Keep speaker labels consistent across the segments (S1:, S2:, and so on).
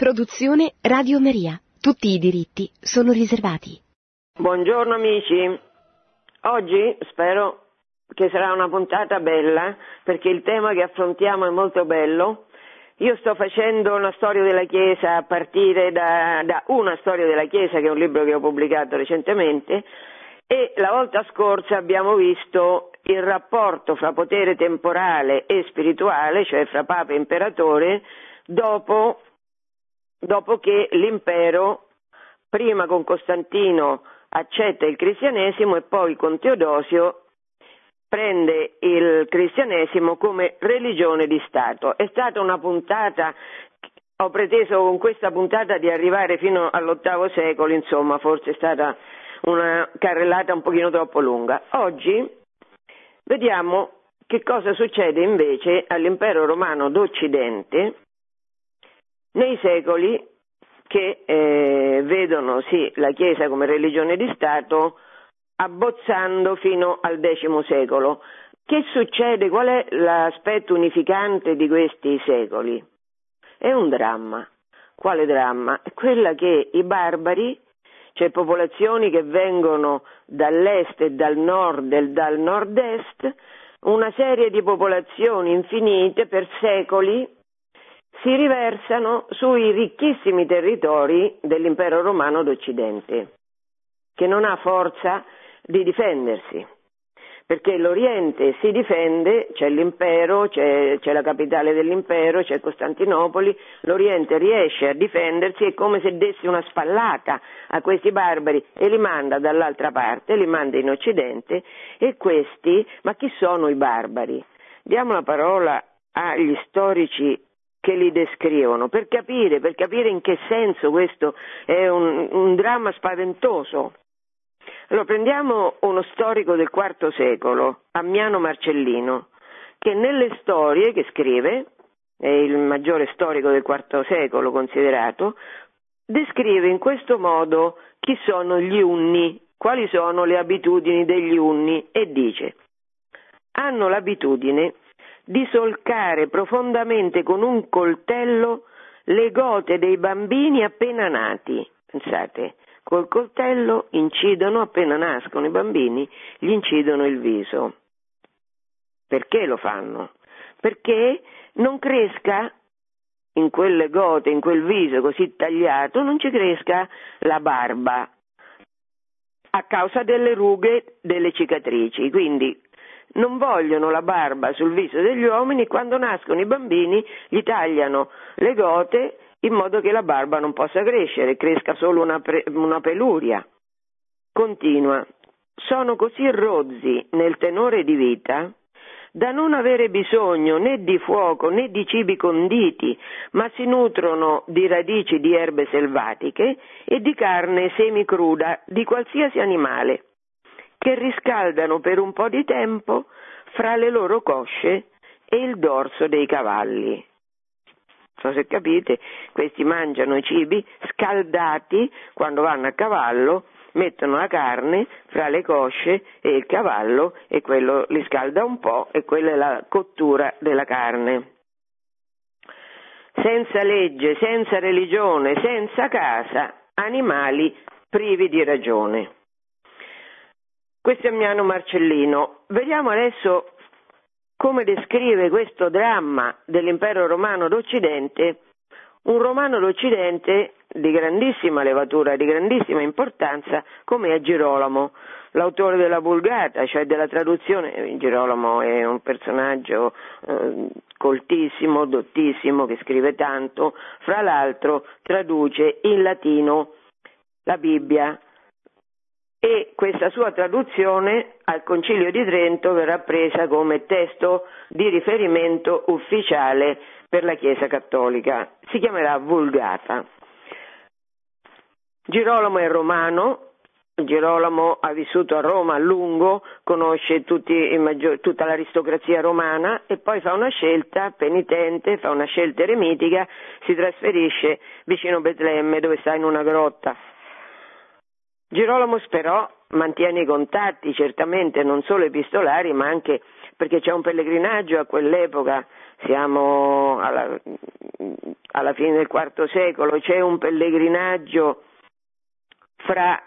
S1: Produzione Radio Maria. Tutti i diritti sono riservati.
S2: Buongiorno amici. Oggi spero che sarà una puntata bella perché il tema che affrontiamo è molto bello. Io sto facendo una storia della Chiesa a partire da, da una storia della Chiesa che è un libro che ho pubblicato recentemente e la volta scorsa abbiamo visto il rapporto fra potere temporale e spirituale, cioè fra Papa e Imperatore, dopo dopo che l'impero, prima con Costantino, accetta il cristianesimo e poi con Teodosio prende il cristianesimo come religione di Stato. È stata una puntata, ho preteso con questa puntata di arrivare fino all'ottavo secolo, insomma forse è stata una carrellata un pochino troppo lunga. Oggi vediamo che cosa succede invece all'impero romano d'Occidente nei secoli che eh, vedono sì, la Chiesa come religione di Stato abbozzando fino al X secolo. Che succede? Qual è l'aspetto unificante di questi secoli? È un dramma. Quale dramma? È quella che i barbari, cioè popolazioni che vengono dall'est e dal nord e dal nord-est, una serie di popolazioni infinite per secoli si riversano sui ricchissimi territori dell'impero romano d'Occidente, che non ha forza di difendersi, perché l'Oriente si difende, c'è l'impero, c'è, c'è la capitale dell'impero, c'è Costantinopoli, l'Oriente riesce a difendersi, è come se desse una spallata a questi barbari e li manda dall'altra parte, li manda in Occidente e questi, ma chi sono i barbari? Diamo la parola agli storici che li descrivono, per capire, per capire in che senso questo è un, un dramma spaventoso. Allora prendiamo uno storico del IV secolo, Ammiano Marcellino, che nelle storie che scrive, è il maggiore storico del IV secolo considerato, descrive in questo modo chi sono gli unni, quali sono le abitudini degli unni e dice hanno l'abitudine di solcare profondamente con un coltello le gote dei bambini appena nati. Pensate, col coltello incidono appena nascono i bambini, gli incidono il viso. Perché lo fanno? Perché non cresca in quelle gote, in quel viso così tagliato, non ci cresca la barba a causa delle rughe delle cicatrici. Quindi non vogliono la barba sul viso degli uomini, quando nascono i bambini gli tagliano le gote in modo che la barba non possa crescere, cresca solo una, pre- una peluria. Continua. Sono così rozzi nel tenore di vita da non avere bisogno né di fuoco né di cibi conditi, ma si nutrono di radici di erbe selvatiche e di carne semicruda di qualsiasi animale che riscaldano per un po' di tempo fra le loro cosce e il dorso dei cavalli. Non so se capite, questi mangiano i cibi scaldati quando vanno a cavallo, mettono la carne fra le cosce e il cavallo e quello li scalda un po' e quella è la cottura della carne. Senza legge, senza religione, senza casa, animali privi di ragione. Questo è Miano Marcellino. Vediamo adesso come descrive questo dramma dell'impero romano d'Occidente un romano d'Occidente di grandissima levatura, di grandissima importanza, come è Girolamo, l'autore della Vulgata, cioè della traduzione. Girolamo è un personaggio eh, coltissimo, dottissimo, che scrive tanto, fra l'altro traduce in latino la Bibbia e questa sua traduzione al Concilio di Trento verrà presa come testo di riferimento ufficiale per la Chiesa Cattolica. Si chiamerà Vulgata. Girolamo è romano, Girolamo ha vissuto a Roma a lungo, conosce maggior, tutta l'aristocrazia romana e poi fa una scelta penitente, fa una scelta eremitica, si trasferisce vicino Betlemme dove sta in una grotta Girolamo sperò mantiene i contatti certamente non solo epistolari ma anche perché c'è un pellegrinaggio a quell'epoca, siamo alla, alla fine del IV secolo, c'è un pellegrinaggio fra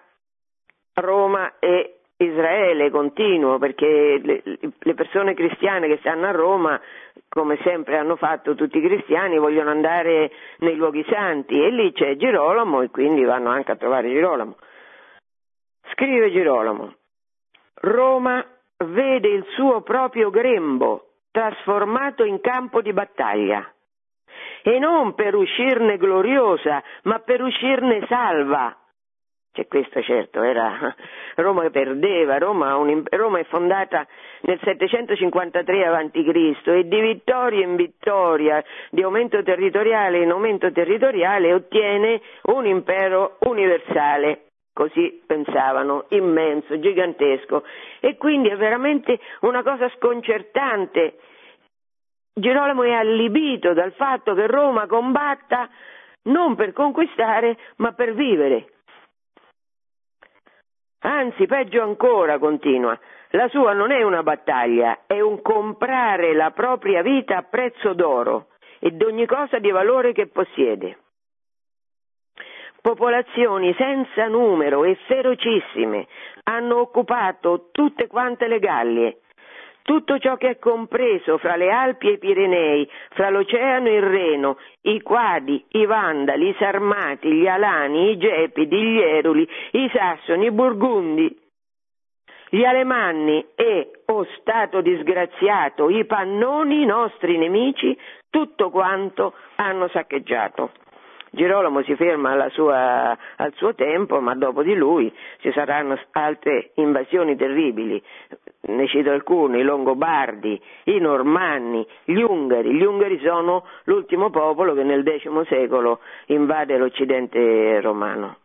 S2: Roma e Israele continuo perché le, le, persone cristiane che stanno a Roma, come sempre hanno fatto tutti i cristiani, vogliono andare nei luoghi santi e lì c'è Girolamo e quindi vanno anche a trovare Girolamo. Scrive Girolamo, Roma vede il suo proprio grembo trasformato in campo di battaglia. E non per uscirne gloriosa, ma per uscirne salva. Cioè questo certo era Roma che perdeva, Roma, un, Roma è fondata nel 753 a.C. e di vittoria in vittoria, di aumento territoriale in aumento territoriale ottiene un impero universale, così pensavano, immenso, gigantesco e quindi è veramente una cosa sconcertante. Girolamo è allibito dal fatto che Roma combatta non per conquistare ma per vivere Anzi, peggio ancora, continua, la sua non è una battaglia, è un comprare la propria vita a prezzo d'oro e ogni cosa di valore che possiede. Popolazioni senza numero e ferocissime hanno occupato tutte quante le Gallie tutto ciò che è compreso fra le Alpi e i Pirenei, fra l'oceano e il Reno, i Quadi, i Vandali, i Sarmati, gli Alani, i Gepidi, gli Eruli, i Sassoni, i Burgundi, gli Alemanni e, o oh Stato disgraziato, i Pannoni, i nostri nemici, tutto quanto hanno saccheggiato. Girolamo si ferma sua, al suo tempo, ma dopo di lui ci saranno altre invasioni terribili. Ne cito alcuni, i Longobardi, i Normanni, gli Ungari. Gli Ungari sono l'ultimo popolo che nel X secolo invade l'Occidente romano.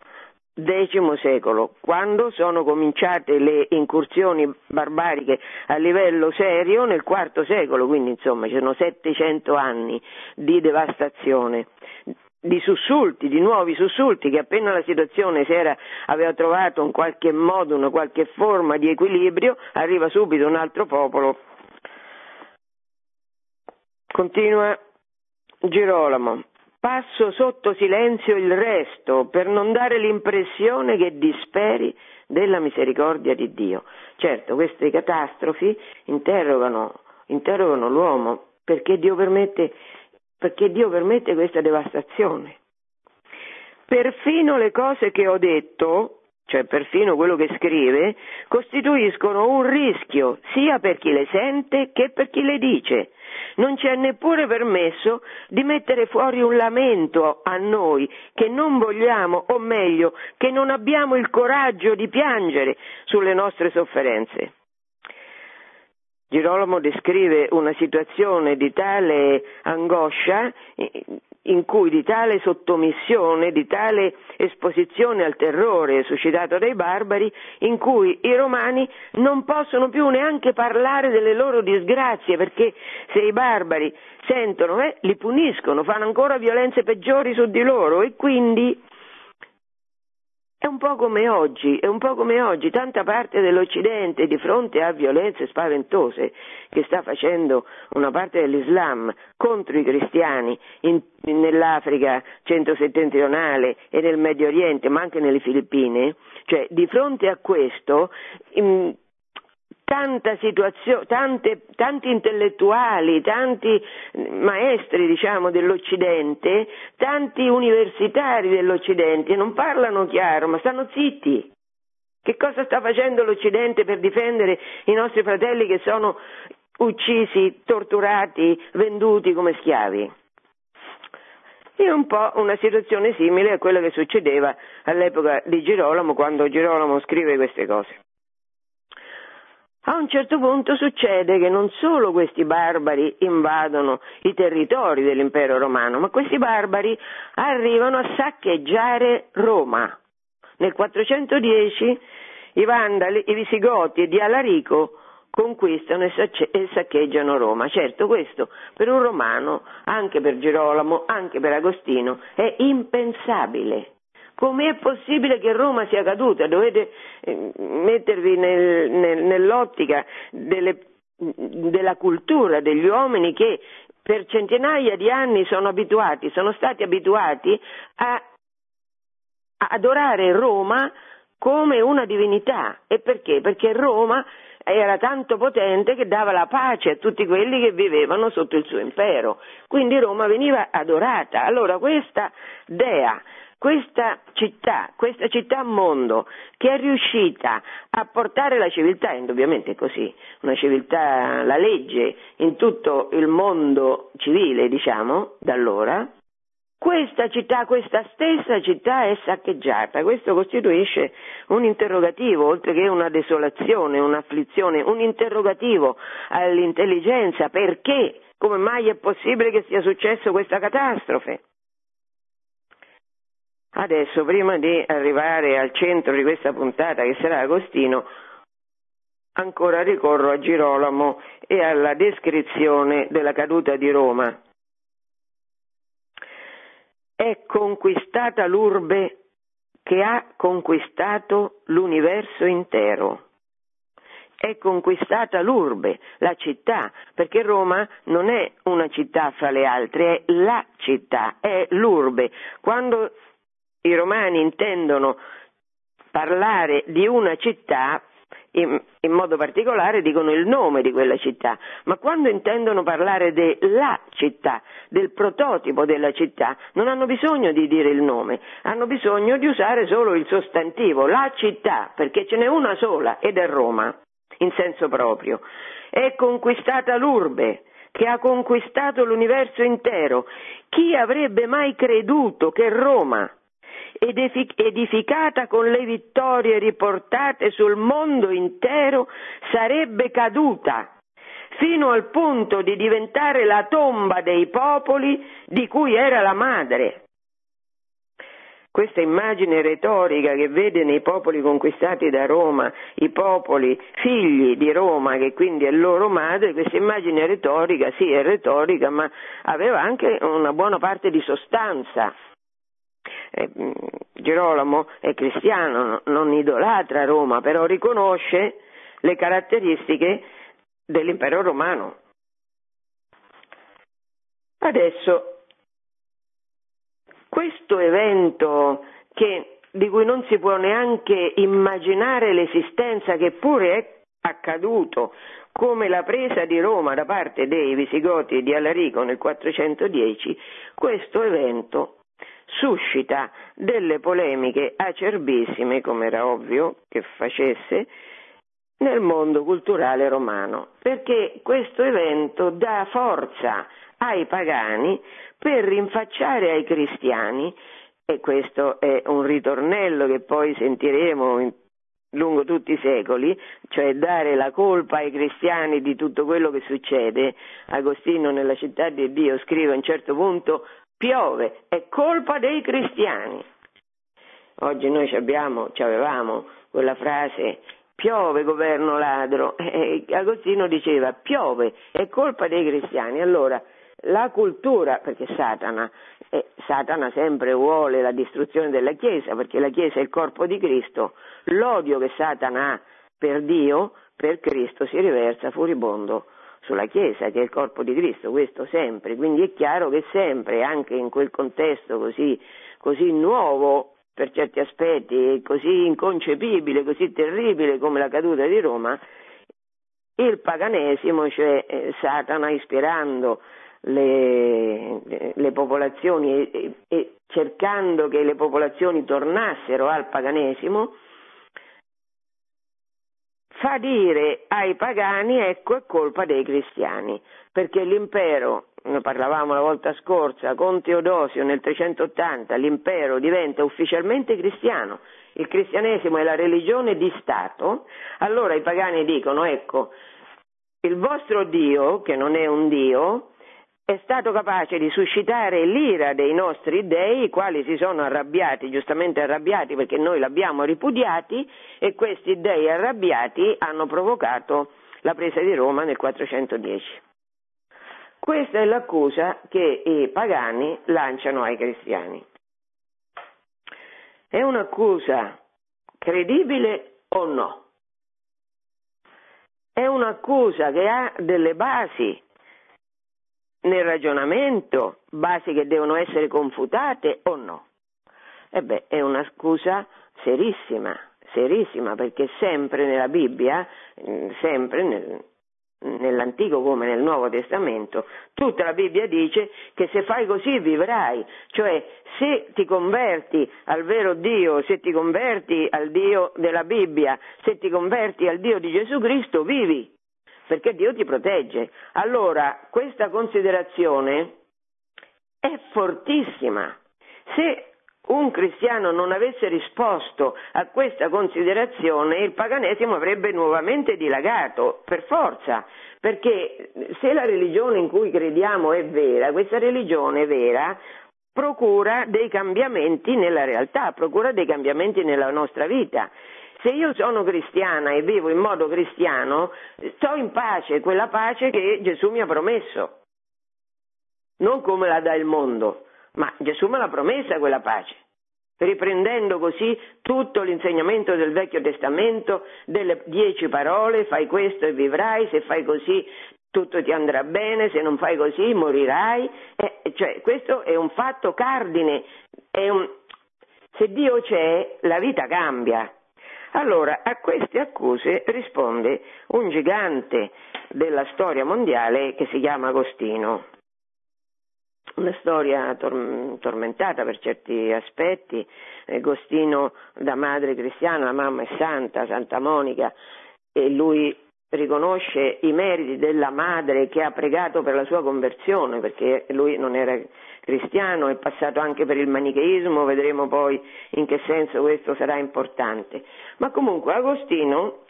S2: X secolo, quando sono cominciate le incursioni barbariche a livello serio nel IV secolo, quindi insomma ci sono 700 anni di devastazione di sussulti, di nuovi sussulti, che appena la situazione era, aveva trovato in qualche modo, una qualche forma di equilibrio, arriva subito un altro popolo. Continua Girolamo. Passo sotto silenzio il resto per non dare l'impressione che disperi della misericordia di Dio. Certo, queste catastrofi interrogano, interrogano l'uomo perché Dio permette perché Dio permette questa devastazione. Perfino le cose che ho detto, cioè perfino quello che scrive, costituiscono un rischio sia per chi le sente che per chi le dice. Non ci è neppure permesso di mettere fuori un lamento a noi che non vogliamo, o meglio, che non abbiamo il coraggio di piangere sulle nostre sofferenze. Girolamo descrive una situazione di tale angoscia in cui di tale sottomissione, di tale esposizione al terrore suscitato dai barbari, in cui i romani non possono più neanche parlare delle loro disgrazie, perché se i barbari sentono, eh, li puniscono, fanno ancora violenze peggiori su di loro e quindi è un po' come oggi, è un po' come oggi, tanta parte dell'Occidente di fronte a violenze spaventose che sta facendo una parte dell'Islam contro i cristiani in, nell'Africa centro-settentrionale e nel Medio Oriente, ma anche nelle Filippine, cioè di fronte a questo in, tante, tanti intellettuali, tanti maestri diciamo, dell'Occidente, tanti universitari dell'Occidente non parlano chiaro, ma stanno zitti. Che cosa sta facendo l'Occidente per difendere i nostri fratelli che sono uccisi, torturati, venduti come schiavi? È un po' una situazione simile a quella che succedeva all'epoca di Girolamo quando Girolamo scrive queste cose. A un certo punto succede che non solo questi barbari invadono i territori dell'impero romano, ma questi barbari arrivano a saccheggiare Roma. Nel 410 i Vandali, i Visigoti di Alarico conquistano e saccheggiano Roma. Certo, questo per un romano, anche per Girolamo, anche per Agostino, è impensabile. Com'è possibile che Roma sia caduta? Dovete eh, mettervi nel, nel, nell'ottica delle, della cultura degli uomini che per centinaia di anni sono abituati, sono stati abituati a, a adorare Roma come una divinità. E perché? Perché Roma era tanto potente che dava la pace a tutti quelli che vivevano sotto il suo impero. Quindi Roma veniva adorata. Allora questa dea, questa città, questa città mondo che è riuscita a portare la civiltà, indubbiamente è così, una civiltà, la legge in tutto il mondo civile, diciamo, da allora, questa città, questa stessa città è saccheggiata, questo costituisce un interrogativo, oltre che una desolazione, un'afflizione, un interrogativo all'intelligenza, perché, come mai è possibile che sia successo questa catastrofe? Adesso, prima di arrivare al centro di questa puntata, che sarà Agostino, ancora ricorro a Girolamo e alla descrizione della caduta di Roma è conquistata l'urbe che ha conquistato l'universo intero. È conquistata l'urbe, la città, perché Roma non è una città fra le altre, è la città, è l'urbe. Quando i romani intendono parlare di una città, in, in, modo particolare dicono il nome di quella città, ma quando intendono parlare della città, del prototipo della città, non hanno bisogno di dire il nome, hanno bisogno di usare solo il sostantivo, la città, perché ce n'è una sola ed è Roma, in senso proprio. È conquistata l'urbe, che ha conquistato l'universo intero. Chi avrebbe mai creduto che Roma, edificata con le vittorie riportate sul mondo intero, sarebbe caduta fino al punto di diventare la tomba dei popoli di cui era la madre. Questa immagine retorica che vede nei popoli conquistati da Roma, i popoli figli di Roma, che quindi è loro madre, questa immagine retorica, sì è retorica, ma aveva anche una buona parte di sostanza eh, Girolamo è cristiano, non idolatra Roma, però riconosce le caratteristiche dell'impero romano. Adesso, questo evento che, di cui non si può neanche immaginare l'esistenza, che pure è accaduto, come la presa di Roma da parte dei Visigoti di Alarico nel 410, questo evento suscita delle polemiche acerbissime, come era ovvio che facesse, nel mondo culturale romano, perché questo evento dà forza ai pagani per rinfacciare ai cristiani, e questo è un ritornello che poi sentiremo in, lungo tutti i secoli, cioè dare la colpa ai cristiani di tutto quello che succede. Agostino nella città di Dio scrive a un certo punto piove, è colpa dei cristiani. Oggi noi abbiamo, avevamo quella frase piove governo ladro e Agostino diceva piove, è colpa dei cristiani. Allora la cultura, perché Satana, eh, Satana sempre vuole la distruzione della Chiesa, perché la Chiesa è il corpo di Cristo, l'odio che Satana ha per Dio, per Cristo si riversa furibondo sulla Chiesa che è il corpo di Cristo, questo sempre, quindi è chiaro che sempre, anche in quel contesto così, così nuovo per certi aspetti, così inconcepibile, così terribile come la caduta di Roma, il paganesimo, cioè eh, Satana ispirando le, le popolazioni e, e cercando che le popolazioni tornassero al paganesimo, fa dire ai pagani ecco è colpa dei cristiani, perché l'impero, ne parlavamo la volta scorsa, con Teodosio nel 380, l'impero diventa ufficialmente cristiano, il cristianesimo è la religione di Stato, allora i pagani dicono ecco, il vostro Dio, che non è un Dio, è stato capace di suscitare l'ira dei nostri dei, i quali si sono arrabbiati, giustamente arrabbiati perché noi l'abbiamo ripudiati, e questi dei arrabbiati hanno provocato la presa di Roma nel 410. Questa è l'accusa che i pagani lanciano ai cristiani. È un'accusa credibile o no? È un'accusa che ha delle basi nel ragionamento, basi che devono essere confutate o no? E beh, è una scusa serissima, serissima, perché sempre nella Bibbia, mm, sempre nel, nell'Antico come nel Nuovo Testamento, tutta la Bibbia dice che se fai così vivrai, cioè se ti converti al vero Dio, se ti converti al Dio della Bibbia, se ti converti al Dio di Gesù Cristo, vivi perché Dio ti protegge. Allora, questa considerazione è fortissima. Se un cristiano non avesse risposto a questa considerazione, il paganesimo avrebbe nuovamente dilagato, per forza, perché se la religione in cui crediamo è vera, questa religione vera procura dei cambiamenti nella realtà, procura dei cambiamenti nella nostra vita. Se io sono cristiana e vivo in modo cristiano, sto in pace, quella pace che Gesù mi ha promesso. Non come la dà il mondo, ma Gesù me l'ha promessa quella pace. Riprendendo così tutto l'insegnamento del Vecchio Testamento, delle dieci parole, fai questo e vivrai, se fai così tutto ti andrà bene, se non fai così morirai. Eh, cioè, questo è un fatto cardine. Un... Se Dio c'è, la vita cambia. Allora, a queste accuse risponde un gigante della storia mondiale che si chiama Agostino. Una storia tor- tormentata per certi aspetti, Agostino da madre cristiana, la mamma è santa, Santa Monica, e lui riconosce i meriti della madre che ha pregato per la sua conversione, perché lui non era cristiano, è passato anche per il manicheismo, vedremo poi in che senso questo sarà importante. Ma comunque Agostino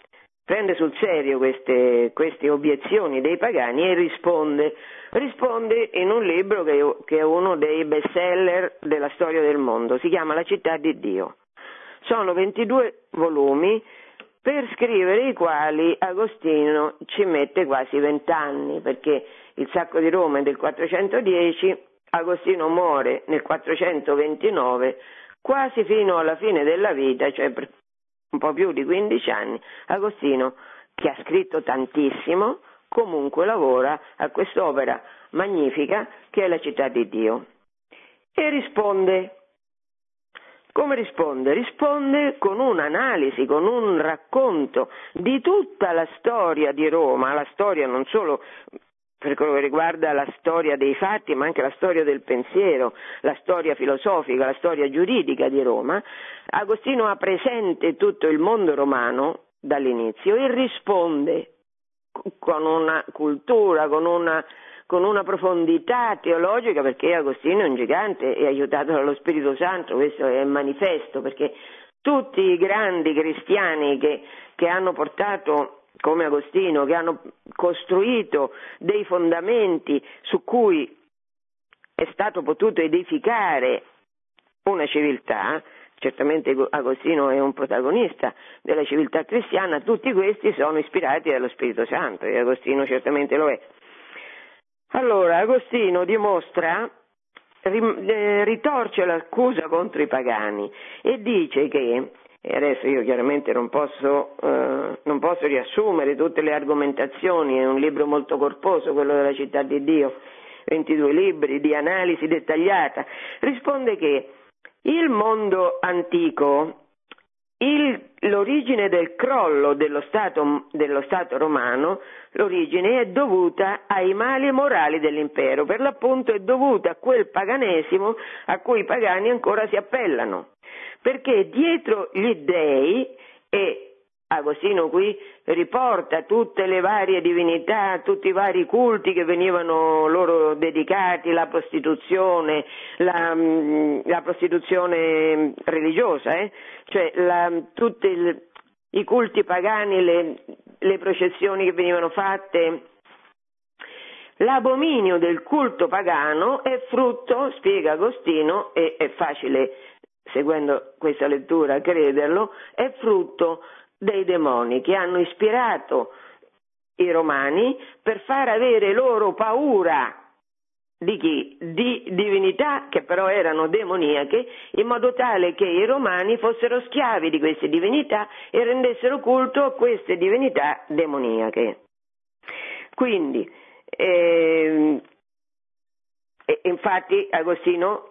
S2: prende sul serio queste, queste obiezioni dei pagani e risponde, risponde in un libro che, che è uno dei best seller della storia del mondo, si chiama La città di Dio. Sono 22 volumi per scrivere i quali Agostino ci mette quasi vent'anni, perché il sacco di Roma è del 410 Agostino muore nel 429, quasi fino alla fine della vita, cioè un po' più di 15 anni, Agostino, che ha scritto tantissimo, comunque lavora a quest'opera magnifica che è la città di Dio. E risponde. Come risponde? Risponde con un'analisi, con un racconto di tutta la storia di Roma, la storia non solo per quello che riguarda la storia dei fatti, ma anche la storia del pensiero, la storia filosofica, la storia giuridica di Roma, Agostino ha presente tutto il mondo romano dall'inizio e risponde con una cultura, con una, con una profondità teologica, perché Agostino è un gigante, è aiutato dallo Spirito Santo, questo è manifesto, perché tutti i grandi cristiani che, che hanno portato come Agostino, che hanno costruito dei fondamenti su cui è stato potuto edificare una civiltà, certamente Agostino è un protagonista della civiltà cristiana, tutti questi sono ispirati dallo Spirito Santo e Agostino certamente lo è. Allora, Agostino dimostra, eh, ritorce l'accusa contro i pagani e dice che e adesso io chiaramente non posso, eh, non posso, riassumere tutte le argomentazioni, è un libro molto corposo quello della città di Dio, 22 libri di analisi dettagliata, risponde che il mondo antico, il, l'origine del crollo dello stato, dello stato romano, l'origine è dovuta ai mali morali dell'impero, per l'appunto è dovuta a quel paganesimo a cui i pagani ancora si appellano perché dietro gli dei, e Agostino qui riporta tutte le varie divinità, tutti i vari culti che venivano loro dedicati, la prostituzione, la, mm, la prostituzione religiosa, eh? cioè la, tutti il, i culti pagani, le, le processioni che venivano fatte, L'abominio del culto pagano è frutto, spiega Agostino, e è facile seguendo questa lettura, crederlo, è frutto dei demoni che hanno ispirato i romani per far avere loro paura di chi? Di divinità che però erano demoniache, in modo tale che i romani fossero schiavi di queste divinità e rendessero culto a queste divinità demoniache. Quindi, eh, infatti Agostino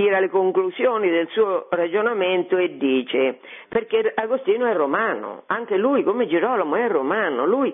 S2: tira le conclusioni del suo ragionamento e dice, perché Agostino è romano, anche lui come Girolamo è romano, lui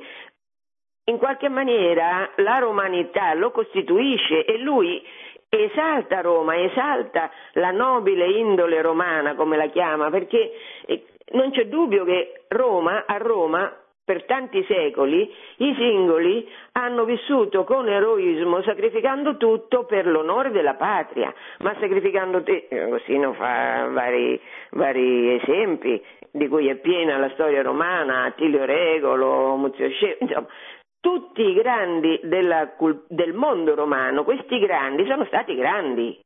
S2: in qualche maniera la romanità lo costituisce e lui esalta Roma, esalta la nobile indole romana, come la chiama, perché eh, non c'è dubbio che Roma, a Roma, per tanti secoli, i singoli hanno vissuto con eroismo, sacrificando tutto per l'onore della patria, ma sacrificando te, Agostino fa vari, vari esempi, di cui è piena la storia romana, Attilio Regolo, Muzio Scemo, insomma, tutti i grandi della, del mondo romano, questi grandi sono stati grandi,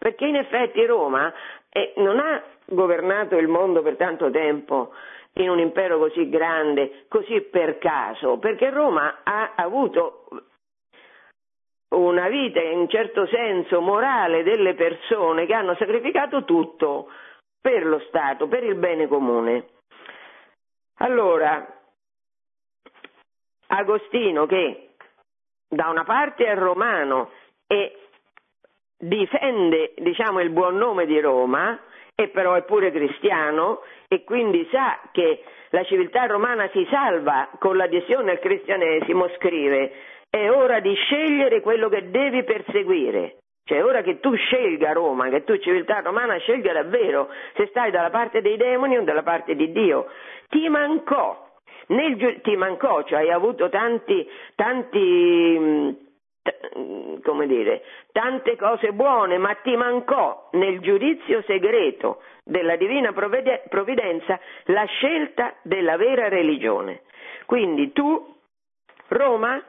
S2: perché in effetti Roma eh, non ha governato il mondo per tanto tempo in un impero così grande, così per caso, perché Roma ha avuto una vita in certo senso morale delle persone che hanno sacrificato tutto per lo Stato, per il bene comune. Allora, Agostino che da una parte è romano e difende diciamo, il buon nome di Roma, e però è pure cristiano e quindi sa che la civiltà romana si salva con l'adesione al cristianesimo, scrive è ora di scegliere quello che devi perseguire. Cioè, ora che tu scelga Roma, che tu civiltà romana scelga davvero se stai dalla parte dei demoni o dalla parte di Dio. Ti mancò nel, ti mancò, cioè hai avuto tanti, tanti mm, mm, come dire, tante cose buone, ma ti mancò nel giudizio segreto della divina provvidenza la scelta della vera religione. Quindi tu, Roma,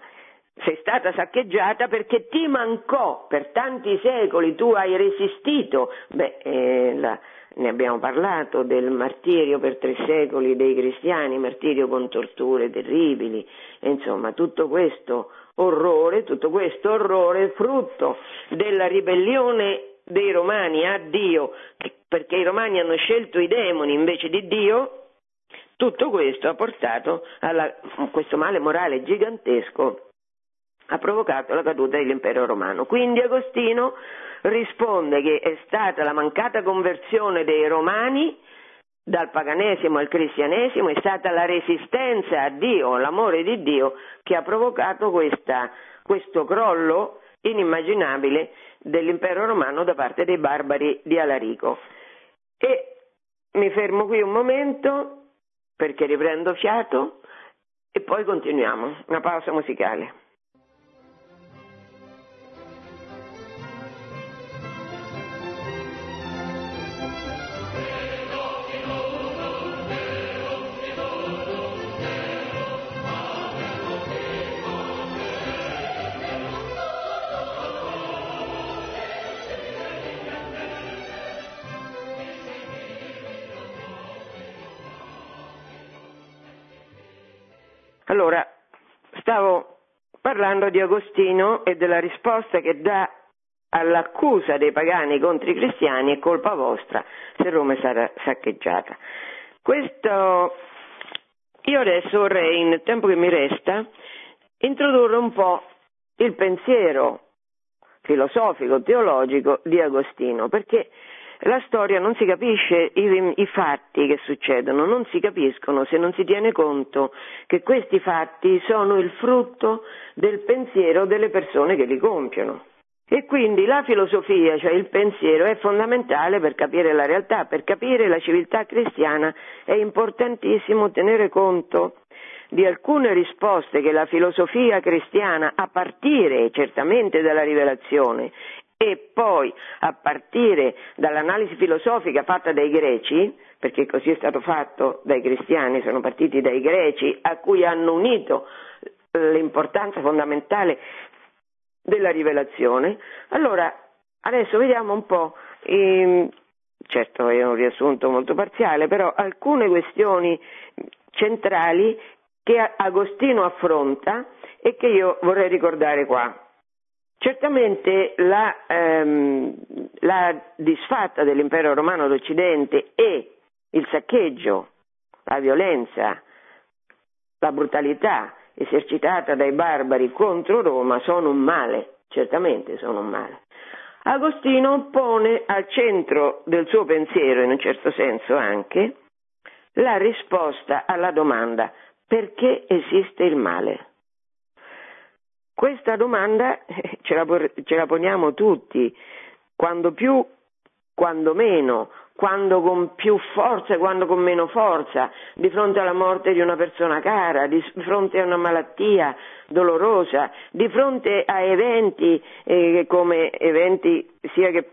S2: sei stata saccheggiata perché ti mancò per tanti secoli, tu hai resistito. Beh, eh, la, ne abbiamo parlato del martirio per tre secoli dei cristiani, martirio con torture terribili, insomma tutto questo orrore, tutto questo orrore frutto della ribellione dei romani a Dio, perché i romani hanno scelto i demoni invece di Dio, tutto questo ha portato a questo male morale gigantesco, ha provocato la caduta dell'impero romano. Quindi Agostino risponde che è stata la mancata conversione dei romani dal paganesimo al cristianesimo, è stata la resistenza a Dio, l'amore di Dio che ha provocato questa, questo crollo inimmaginabile dell'impero romano da parte dei barbari di Alarico. E mi fermo qui un momento perché riprendo fiato e poi continuiamo, una pausa musicale. Allora, stavo parlando di Agostino e della risposta che dà all'accusa dei pagani contro i cristiani è colpa vostra se Roma sarà saccheggiata. Questo io adesso vorrei, nel tempo che mi resta, introdurre un po' il pensiero filosofico, teologico di Agostino, perché la storia non si capisce, i, i, fatti che succedono non si capiscono se non si tiene conto che questi fatti sono il frutto del pensiero delle persone che li compiono. E quindi la filosofia, cioè il pensiero, è fondamentale per capire la realtà, per capire la civiltà cristiana è importantissimo tenere conto di alcune risposte che la filosofia cristiana, a partire certamente dalla rivelazione e poi a partire dall'analisi filosofica fatta dai greci, perché così è stato fatto dai cristiani, sono partiti dai greci a cui hanno unito l'importanza fondamentale della rivelazione, allora adesso vediamo un po', ehm, certo è un riassunto molto parziale, però alcune questioni centrali che Agostino affronta e che io vorrei ricordare qua. Certamente la, ehm, la disfatta dell'impero romano d'Occidente e il saccheggio, la violenza, la brutalità esercitata dai barbari contro Roma sono un male, certamente sono un male. Agostino pone al centro del suo pensiero, in un certo senso anche, la risposta alla domanda perché esiste il male? Questa domanda eh, ce la, ce la poniamo tutti, quando più, quando meno, quando con più forza e quando con meno forza, di fronte alla morte di una persona cara, di fronte a una malattia dolorosa, di fronte a eventi eh, come eventi sia che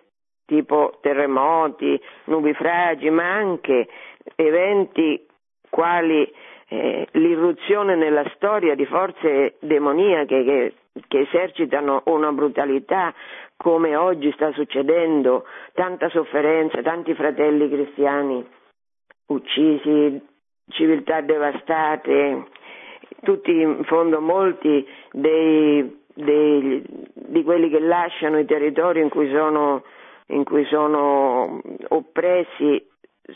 S2: tipo terremoti, nubifragi, ma anche eventi quali eh, l'irruzione nella storia di forze demoniache che, che esercitano una brutalità come oggi sta succedendo, tanta sofferenza, tanti fratelli cristiani uccisi, civiltà devastate, tutti in fondo molti dei, dei, di quelli che lasciano i territori in cui sono, in cui sono oppressi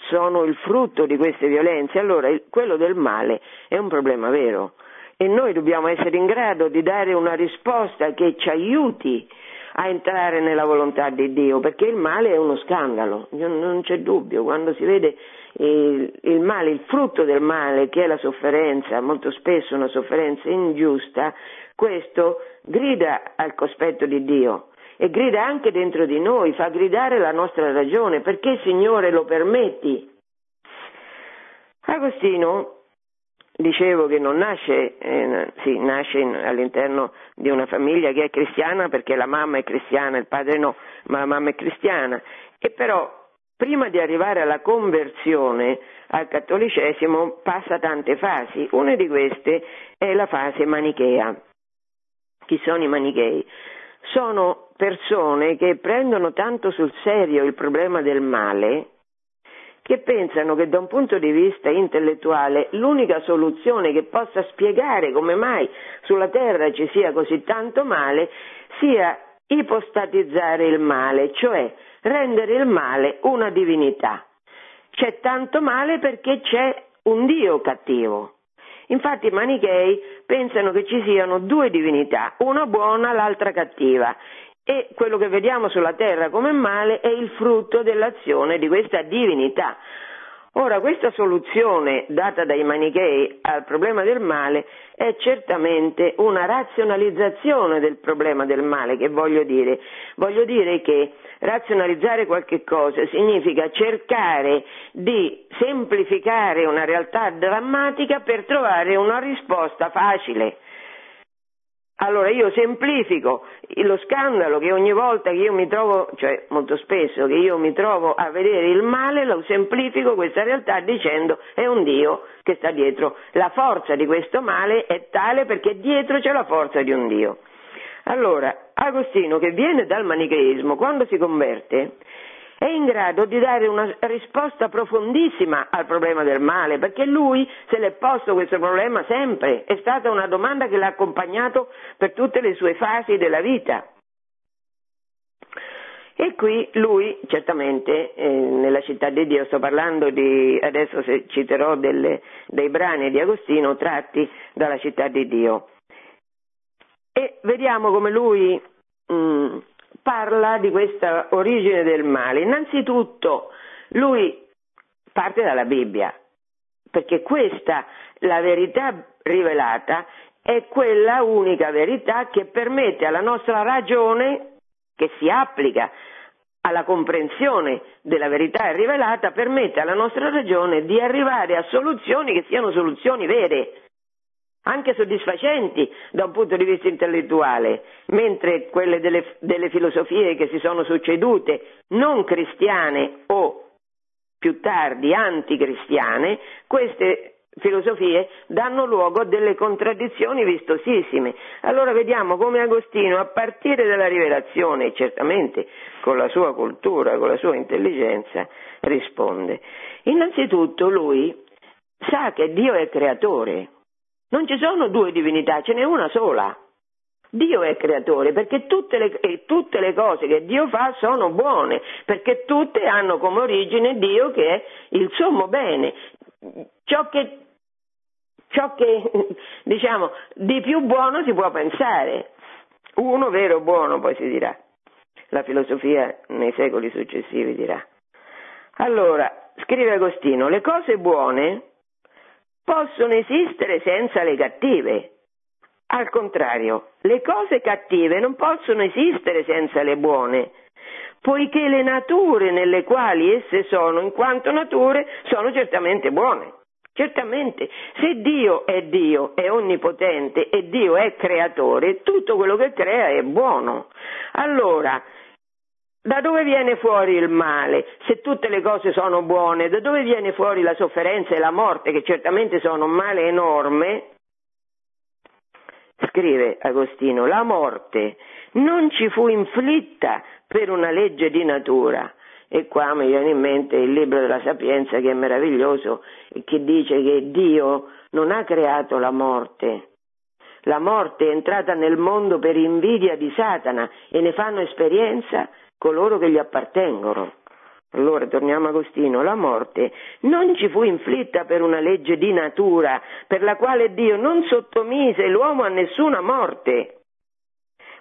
S2: sono il frutto di queste violenze, allora il, quello del male è un problema vero. E noi dobbiamo essere in grado di dare una risposta che ci aiuti a entrare nella volontà di Dio, perché il male è uno scandalo, non c'è dubbio, quando si vede il, il male, il frutto del male, che è la sofferenza, molto spesso una sofferenza ingiusta, questo grida al cospetto di Dio e grida anche dentro di noi, fa gridare la nostra ragione, perché Signore lo permetti? Agostino, dicevo che non nasce, eh, sì, nasce in, all'interno di una famiglia che è cristiana perché la mamma è cristiana, il padre no, ma la mamma è cristiana, e però prima di arrivare alla conversione al cattolicesimo passa tante fasi, una di queste è la fase manichea. Chi sono i manichei? Sono persone che prendono tanto sul serio il problema del male che pensano che da un punto di vista intellettuale l'unica soluzione che possa spiegare come mai sulla terra ci sia così tanto male sia ipostatizzare il male, cioè rendere il male una divinità. C'è tanto male perché c'è un Dio cattivo. Infatti i manichei pensano che ci siano due divinità, una buona, l'altra cattiva, e quello che vediamo sulla terra come male è il frutto dell'azione di questa divinità. Ora, questa soluzione data dai manichei al problema del male è certamente una razionalizzazione del problema del male, che voglio dire? Voglio dire che razionalizzare qualche cosa significa cercare di semplificare una realtà drammatica per trovare una risposta facile. Allora io semplifico lo scandalo che ogni volta che io mi trovo, cioè molto spesso che io mi trovo a vedere il male, lo semplifico questa realtà dicendo è un Dio che sta dietro. La forza di questo male è tale perché dietro c'è la forza di un Dio. Allora, Agostino che viene dal manicheismo, quando si converte, è in grado di dare una risposta profondissima al problema del male, perché lui se l'è posto questo problema sempre, è stata una domanda che l'ha accompagnato per tutte le sue fasi della vita. E qui lui, certamente, eh, nella città di Dio, sto parlando di, adesso citerò delle, dei brani di Agostino tratti dalla città di Dio. E vediamo come lui mh, mm, parla di questa origine del male. Innanzitutto lui parte dalla Bibbia, perché questa, la verità rivelata, è quella unica verità che permette alla nostra ragione, che si applica alla comprensione della verità rivelata, permette alla nostra ragione di arrivare a soluzioni che siano soluzioni vere anche soddisfacenti da un punto di vista intellettuale, mentre quelle delle, delle filosofie che si sono succedute, non cristiane o più tardi anticristiane, queste filosofie danno luogo a delle contraddizioni vistosissime. Allora vediamo come Agostino, a partire dalla rivelazione, certamente con la sua cultura, con la sua intelligenza, risponde. Innanzitutto lui sa che Dio è creatore, non ci sono due divinità, ce n'è una sola. Dio è creatore perché tutte le, tutte le, cose che Dio fa sono buone, perché tutte hanno come origine Dio che è il sommo bene. Ciò che, ciò che diciamo di più buono si può pensare. Uno vero buono poi si dirà. La filosofia nei secoli successivi dirà. Allora, scrive Agostino, le cose buone possono esistere senza le cattive. Al contrario, le cose cattive non possono esistere senza le buone, poiché le nature nelle quali esse sono, in quanto nature, sono certamente buone. Certamente, se Dio è Dio, è onnipotente e Dio è creatore, tutto quello che crea è buono. Allora, da dove viene fuori il male? Se tutte le cose sono buone, da dove viene fuori la sofferenza e la morte, che certamente sono un male enorme? Scrive Agostino, la morte non ci fu inflitta per una legge di natura. E qua mi viene in mente il libro della Sapienza che è meraviglioso e che dice che Dio non ha creato la morte. La morte è entrata nel mondo per invidia di Satana e ne fanno esperienza coloro che gli appartengono. Allora torniamo a Agostino, la morte non ci fu inflitta per una legge di natura per la quale Dio non sottomise l'uomo a nessuna morte,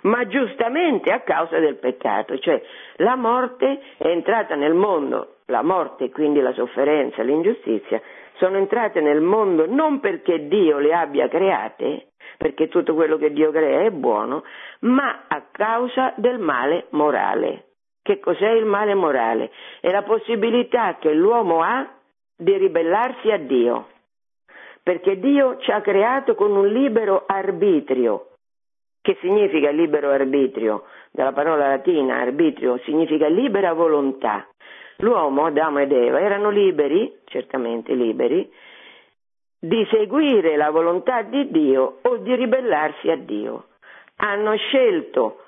S2: ma giustamente a causa del peccato, cioè la morte è entrata nel mondo, la morte quindi la sofferenza, l'ingiustizia, sono entrate nel mondo non perché Dio le abbia create, perché tutto quello che Dio crea è buono, ma a causa del male morale. Che cos'è il male morale? È la possibilità che l'uomo ha di ribellarsi a Dio, perché Dio ci ha creato con un libero arbitrio. Che significa libero arbitrio? Dalla parola latina arbitrio significa libera volontà. L'uomo, Adamo ed Eva, erano liberi, certamente liberi, di seguire la volontà di Dio o di ribellarsi a Dio. Hanno scelto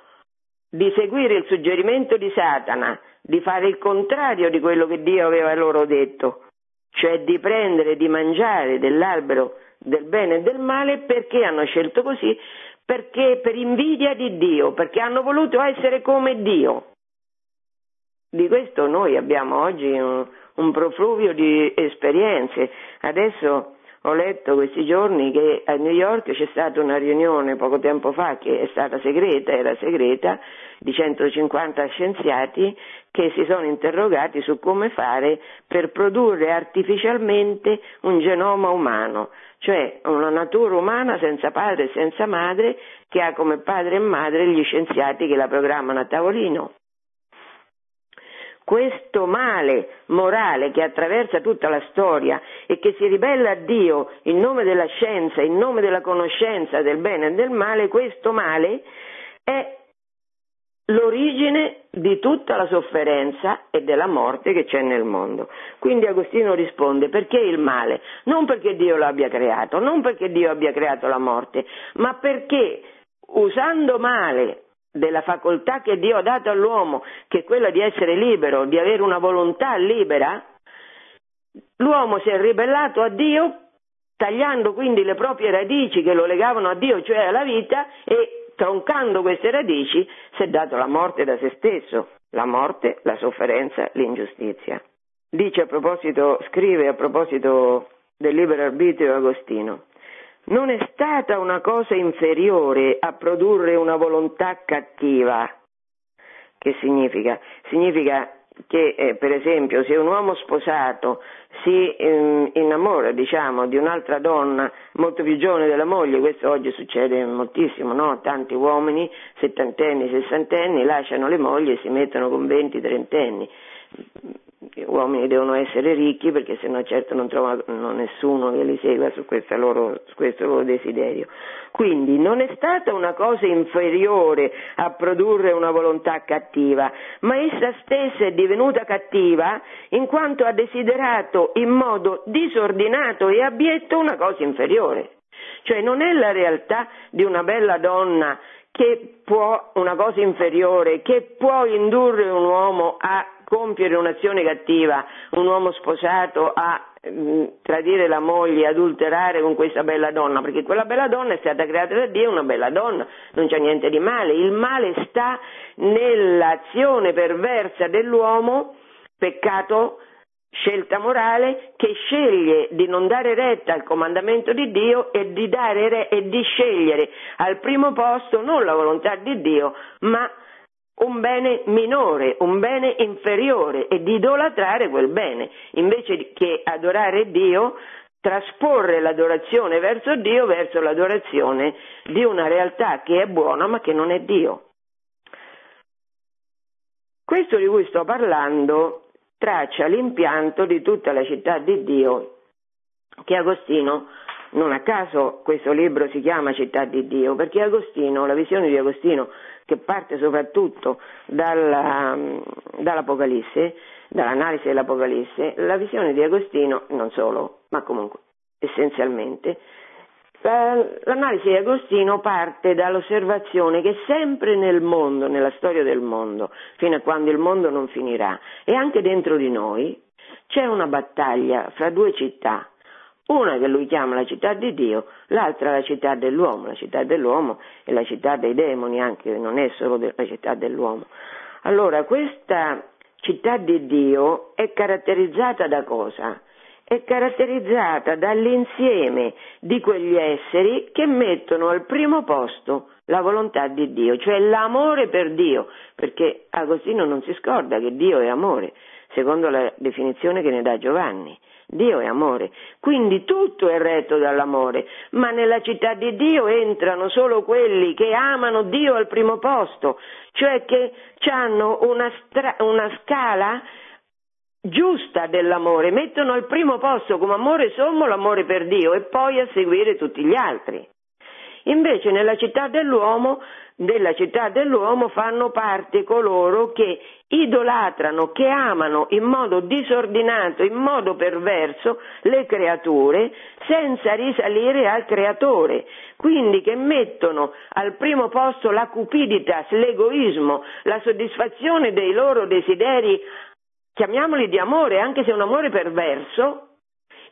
S2: di seguire il suggerimento di Satana, di fare il contrario di quello che Dio aveva loro detto, cioè di prendere e di mangiare dell'albero del bene e del male perché hanno scelto così? Perché per invidia di Dio, perché hanno voluto essere come Dio. Di questo noi abbiamo oggi un, un profluvio di esperienze. Adesso ho letto questi giorni che a New York c'è stata una riunione poco tempo fa che è stata segreta, era segreta, di 150 scienziati che si sono interrogati su come fare per produrre artificialmente un genoma umano, cioè una natura umana senza padre e senza madre che ha come padre e madre gli scienziati che la programmano a tavolino questo male morale che attraversa tutta la storia e che si ribella a Dio in nome della scienza, in nome della conoscenza del bene e del male, questo male è l'origine di tutta la sofferenza e della morte che c'è nel mondo. Quindi Agostino risponde perché il male? Non perché Dio lo abbia creato, non perché Dio abbia creato la morte, ma perché usando male della facoltà che Dio ha dato all'uomo, che è quella di essere libero, di avere una volontà libera, l'uomo si è ribellato a Dio, tagliando quindi le proprie radici che lo legavano a Dio, cioè alla vita, e troncando queste radici si è dato la morte da se stesso, la morte, la sofferenza, l'ingiustizia. Dice a proposito, scrive a proposito del libero arbitrio Agostino, non è stata una cosa inferiore a produrre una volontà cattiva. Che significa? Significa che eh, per esempio se un uomo sposato si eh, innamora diciamo, di un'altra donna molto più giovane della moglie, questo oggi succede moltissimo, no? tanti uomini settantenni, sessantenni lasciano le mogli e si mettono con venti, trentenni gli uomini devono essere ricchi perché sennò certo non trovano nessuno che li segua su, loro, su questo loro desiderio. Quindi non è stata una cosa inferiore a produrre una volontà cattiva, ma essa stessa è divenuta cattiva in quanto ha desiderato in modo disordinato e abietto una cosa inferiore. Cioè non è la realtà di una bella donna che può, una cosa inferiore, che può indurre un uomo a compiere un'azione cattiva, un uomo sposato a mm, tradire la moglie, adulterare con questa bella donna, perché quella bella donna è stata creata da Dio, una bella donna, non c'è niente di male, il male sta nell'azione perversa dell'uomo, peccato scelta morale che sceglie di non dare retta al comandamento di Dio e di, re- e di scegliere al primo posto non la volontà di Dio, ma un bene minore, un bene inferiore e di idolatrare quel bene, invece che adorare Dio, trasporre l'adorazione verso Dio verso l'adorazione di una realtà che è buona ma che non è Dio. Questo di cui sto parlando traccia l'impianto di tutta la città di Dio che Agostino, non a caso questo libro si chiama Città di Dio, perché Agostino, la visione di Agostino che parte soprattutto dalla, dall'Apocalisse, dall'analisi dell'Apocalisse, la visione di Agostino, non solo, ma comunque essenzialmente, L'analisi di Agostino parte dall'osservazione che sempre nel mondo, nella storia del mondo, fino a quando il mondo non finirà, e anche dentro di noi, c'è una battaglia fra due città, una che lui chiama la città di Dio, l'altra la città dell'uomo, la città dell'uomo è la città dei demoni, anche non è solo la città dell'uomo. Allora, questa città di Dio è caratterizzata da cosa? è caratterizzata dall'insieme di quegli esseri che mettono al primo posto la volontà di Dio, cioè l'amore per Dio, perché Agostino non si scorda che Dio è amore, secondo la definizione che ne dà Giovanni. Dio è amore, quindi tutto è retto dall'amore, ma nella città di Dio entrano solo quelli che amano Dio al primo posto, cioè che hanno una, stra- una scala giusta dell'amore, mettono al primo posto come amore sommo l'amore per Dio e poi a seguire tutti gli altri. Invece nella città dell'uomo, della città dell'uomo fanno parte coloro che idolatrano, che amano in modo disordinato, in modo perverso le creature senza risalire al creatore, quindi che mettono al primo posto la cupiditas, l'egoismo, la soddisfazione dei loro desideri chiamiamoli di amore, anche se è un amore perverso,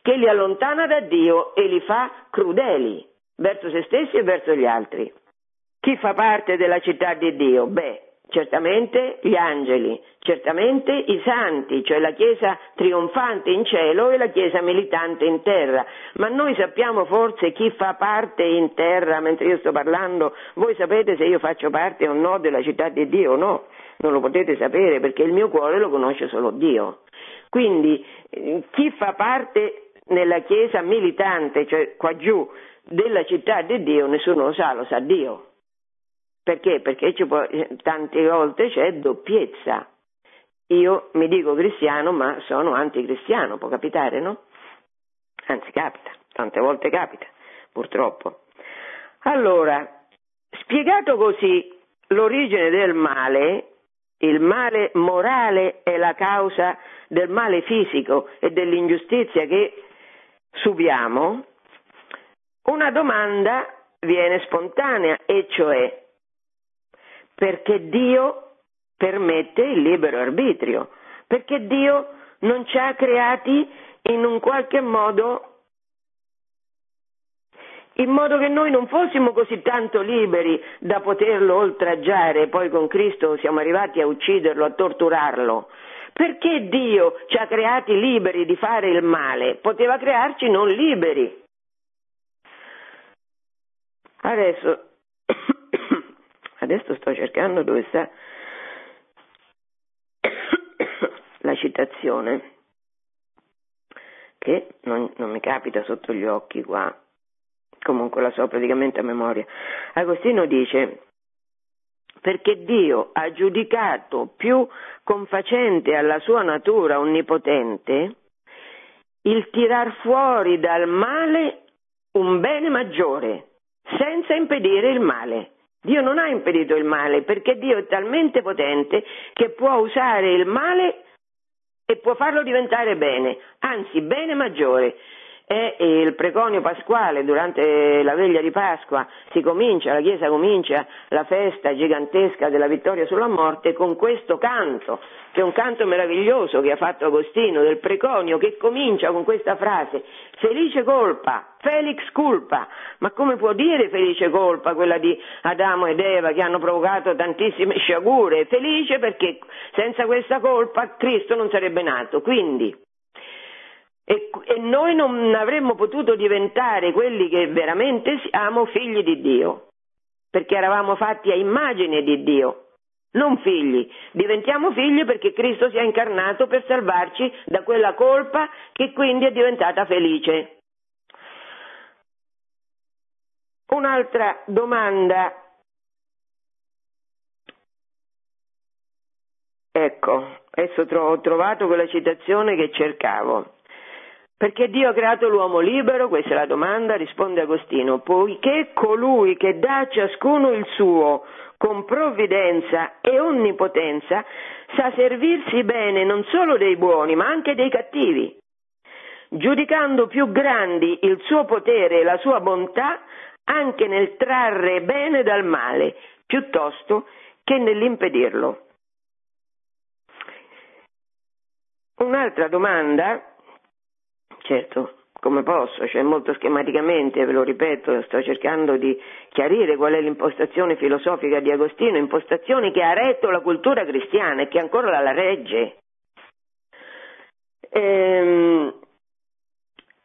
S2: che li allontana da Dio e li fa crudeli verso se stessi e verso gli altri. Chi fa parte della città di Dio? Beh, certamente gli angeli, certamente i santi, cioè la Chiesa trionfante in cielo e la Chiesa militante in terra. Ma noi sappiamo forse chi fa parte in terra mentre io sto parlando? Voi sapete se io faccio parte o no della città di Dio o no? non lo potete sapere perché il mio cuore lo conosce solo Dio. Quindi eh, chi fa parte nella Chiesa militante, cioè qua giù, della città di Dio, nessuno lo sa, lo sa Dio. Perché? Perché può, eh, tante volte c'è doppiezza. Io mi dico cristiano ma sono anticristiano, può capitare, no? Anzi capita, tante volte capita, purtroppo. Allora, spiegato così l'origine del male, il male morale è la causa del male fisico e dell'ingiustizia che subiamo, una domanda viene spontanea e cioè perché Dio permette il libero arbitrio, perché Dio non ci ha creati in un qualche modo in modo che noi non fossimo così tanto liberi da poterlo oltraggiare, poi con Cristo siamo arrivati a ucciderlo, a torturarlo. Perché Dio ci ha creati liberi di fare il male? Poteva crearci non liberi. Adesso, adesso sto cercando dove sta la citazione, che non, non mi capita sotto gli occhi qua comunque la so praticamente a memoria. Agostino dice perché Dio ha giudicato più confacente alla sua natura onnipotente il tirar fuori dal male un bene maggiore, senza impedire il male. Dio non ha impedito il male perché Dio è talmente potente che può usare il male e può farlo diventare bene, anzi bene maggiore. È il preconio pasquale, durante la veglia di Pasqua si comincia, la Chiesa comincia la festa gigantesca della vittoria sulla morte con questo canto, che è un canto meraviglioso che ha fatto Agostino, del preconio, che comincia con questa frase, felice colpa, felix culpa, ma come può dire felice colpa quella di Adamo ed Eva che hanno provocato tantissime sciagure? Felice perché senza questa colpa Cristo non sarebbe nato, quindi e, e, noi non avremmo potuto diventare quelli che veramente siamo figli di Dio, perché eravamo fatti a immagine di Dio, non figli. Diventiamo figli perché Cristo si è incarnato per salvarci da quella colpa che quindi è diventata felice. Un'altra domanda. Ecco, adesso ho trovato quella citazione che cercavo. Perché Dio ha creato l'uomo libero? Questa è la domanda, risponde Agostino, poiché colui che dà a ciascuno il suo con provvidenza e onnipotenza sa servirsi bene non solo dei buoni ma anche dei cattivi, giudicando più grandi il suo potere e la sua bontà anche nel trarre bene dal male, piuttosto che nell'impedirlo. Un'altra domanda certo, come posso, cioè molto schematicamente, ve lo ripeto, sto cercando di chiarire qual è l'impostazione filosofica di Agostino, impostazione che ha retto la cultura cristiana e che ancora la regge. Ehm,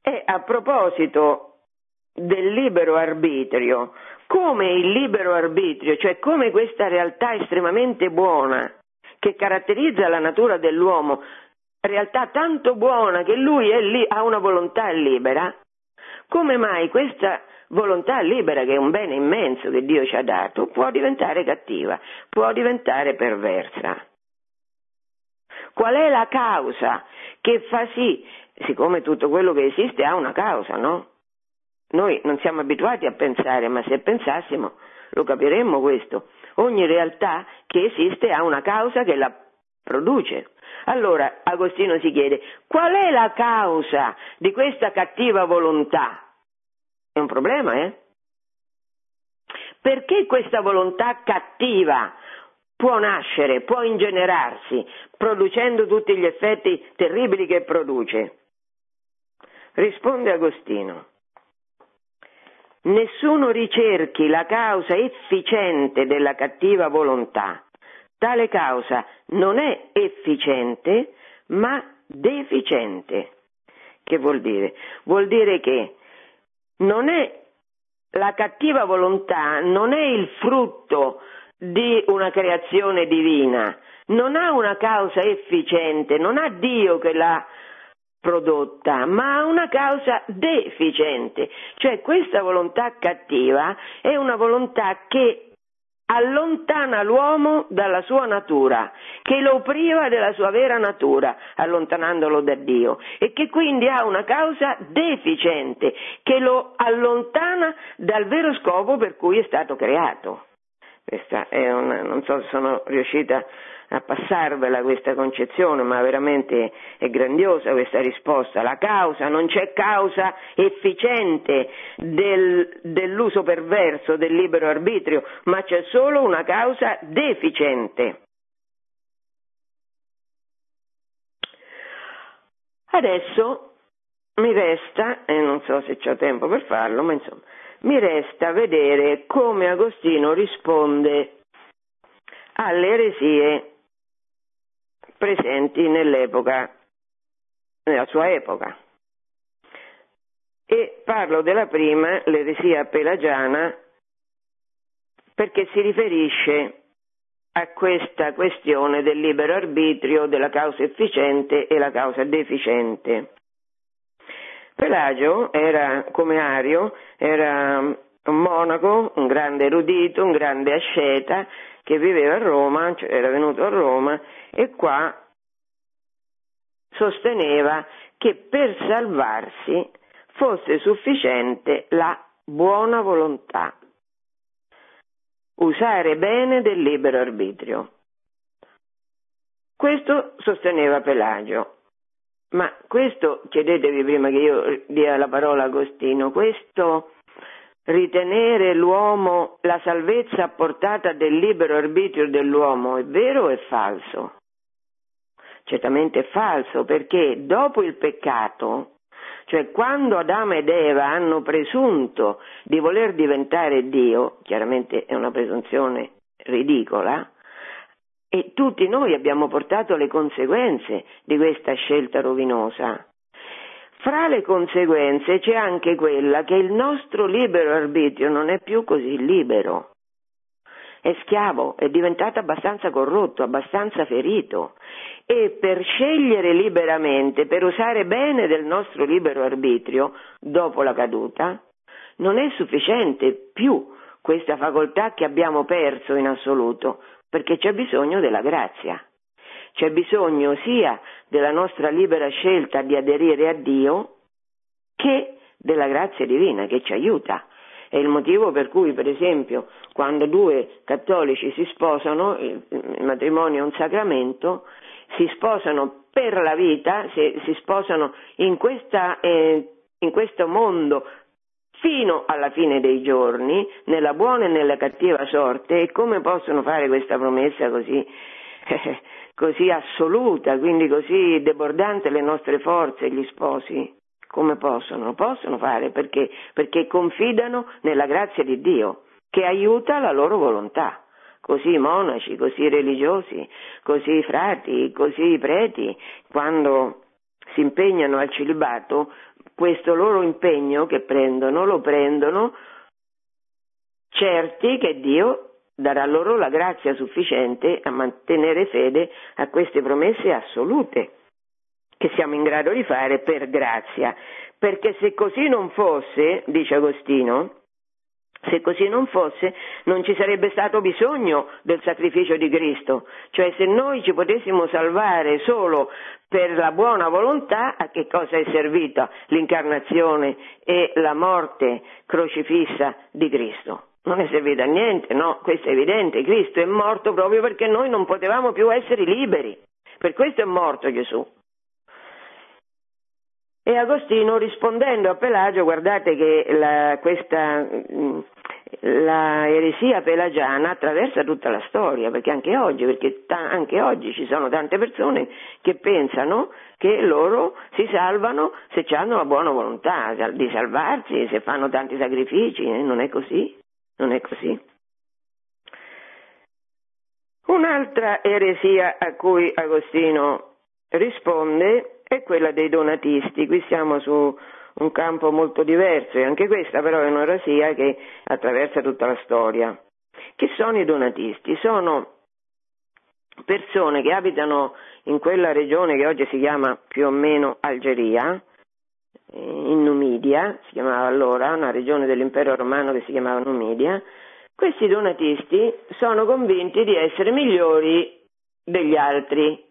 S2: e a proposito del libero arbitrio, come il libero arbitrio, cioè come questa realtà estremamente buona che caratterizza la natura dell'uomo realtà tanto buona che lui lì, ha una volontà libera, come mai questa volontà libera, che è un bene immenso che Dio ci ha dato, può diventare cattiva, può diventare perversa? Qual è la causa che fa sì, siccome tutto quello che esiste ha una causa, no? Noi non siamo abituati a pensare, ma se pensassimo lo capiremmo questo. Ogni realtà che esiste ha una causa che la produce. Allora Agostino si chiede qual è la causa di questa cattiva volontà? È un problema, eh? Perché questa volontà cattiva può nascere, può ingenerarsi, producendo tutti gli effetti terribili che produce? Risponde Agostino. Nessuno ricerchi la causa efficiente della cattiva volontà, Tale causa non è efficiente, ma deficiente. Che vuol dire? Vuol dire che è la cattiva volontà non è il frutto di una creazione divina, non ha una causa efficiente, non ha Dio che l'ha prodotta, ma ha una causa deficiente, cioè questa volontà cattiva è una volontà che allontana l'uomo dalla sua natura, che lo priva della sua vera natura, allontanandolo da Dio, e che quindi ha una causa deficiente, che lo allontana dal vero scopo per cui è stato creato. Questa è una, non so se sono riuscita a passarvela questa concezione, ma veramente è grandiosa questa risposta. La causa, non c'è causa efficiente del, dell'uso perverso del libero arbitrio, ma c'è solo una causa deficiente. Adesso mi resta, e non so se ho tempo per farlo, ma insomma, mi resta vedere come Agostino risponde alle eresie presenti nell'epoca, nella sua epoca. E parlo della prima, l'eresia pelagiana, perché si riferisce a questa questione del libero arbitrio, della causa efficiente e la causa deficiente. Pelagio era come Ario, era un monaco, un grande erudito, un grande asceta che viveva a Roma, cioè era venuto a Roma e qua sosteneva che per salvarsi fosse sufficiente la buona volontà, usare bene del libero arbitrio. Questo sosteneva Pelagio. Ma questo, chiedetevi prima che io dia la parola a Agostino, questo ritenere l'uomo la salvezza a portata del libero arbitrio dell'uomo è vero o è falso? Certamente è falso perché dopo il peccato, cioè quando Adamo ed Eva hanno presunto di voler diventare Dio, chiaramente è una presunzione ridicola, e tutti noi abbiamo portato le conseguenze di questa scelta rovinosa. Fra le conseguenze c'è anche quella che il nostro libero arbitrio non è più così libero. È schiavo, è diventato abbastanza corrotto, abbastanza ferito e per scegliere liberamente, per usare bene del nostro libero arbitrio dopo la caduta, non è sufficiente più questa facoltà che abbiamo perso in assoluto, perché c'è bisogno della grazia. C'è bisogno sia della nostra libera scelta di aderire a Dio che della grazia divina che ci aiuta. È il motivo per cui, per esempio, quando due cattolici si sposano, il matrimonio è un sacramento, si sposano per la vita, si, si sposano in, questa, eh, in questo mondo fino alla fine dei giorni, nella buona e nella cattiva sorte, e come possono fare questa promessa così, così assoluta, quindi così debordante le nostre forze, gli sposi? Come possono? Lo possono fare perché? Perché confidano nella grazia di Dio, che aiuta la loro volontà. Così i monaci, così i religiosi, così i frati, così i preti, quando si impegnano al celibato, questo loro impegno che prendono lo prendono certi che Dio darà loro la grazia sufficiente a mantenere fede a queste promesse assolute che siamo in grado di fare per grazia. Perché se così non fosse, dice Agostino, se così non fosse, non ci sarebbe stato bisogno del sacrificio di Cristo, cioè se noi ci potessimo salvare solo per la buona volontà, a che cosa è servita l'incarnazione e la morte crocifissa di Cristo? Non è servita a niente, no, questo è evidente, Cristo è morto proprio perché noi non potevamo più essere liberi, per questo è morto Gesù. E Agostino rispondendo a Pelagio, guardate che la, questa, mm, la eresia pelagiana attraversa tutta la storia, perché anche oggi, perché ta- anche oggi ci sono tante persone che pensano che loro si salvano se hanno la buona volontà di salvarsi, se fanno tanti sacrifici, eh, non è così, non è così. Un'altra eresia a cui Agostino risponde è quella dei donatisti. Qui siamo su un campo molto diverso e anche questa però è un'eresia che attraversa tutta la storia. Chi sono i donatisti? Sono persone che abitano in quella regione che oggi si chiama più o meno Algeria, in Numidia, si chiamava allora, una regione dell'impero romano che si chiamava Numidia, questi donatisti sono convinti di essere migliori degli altri,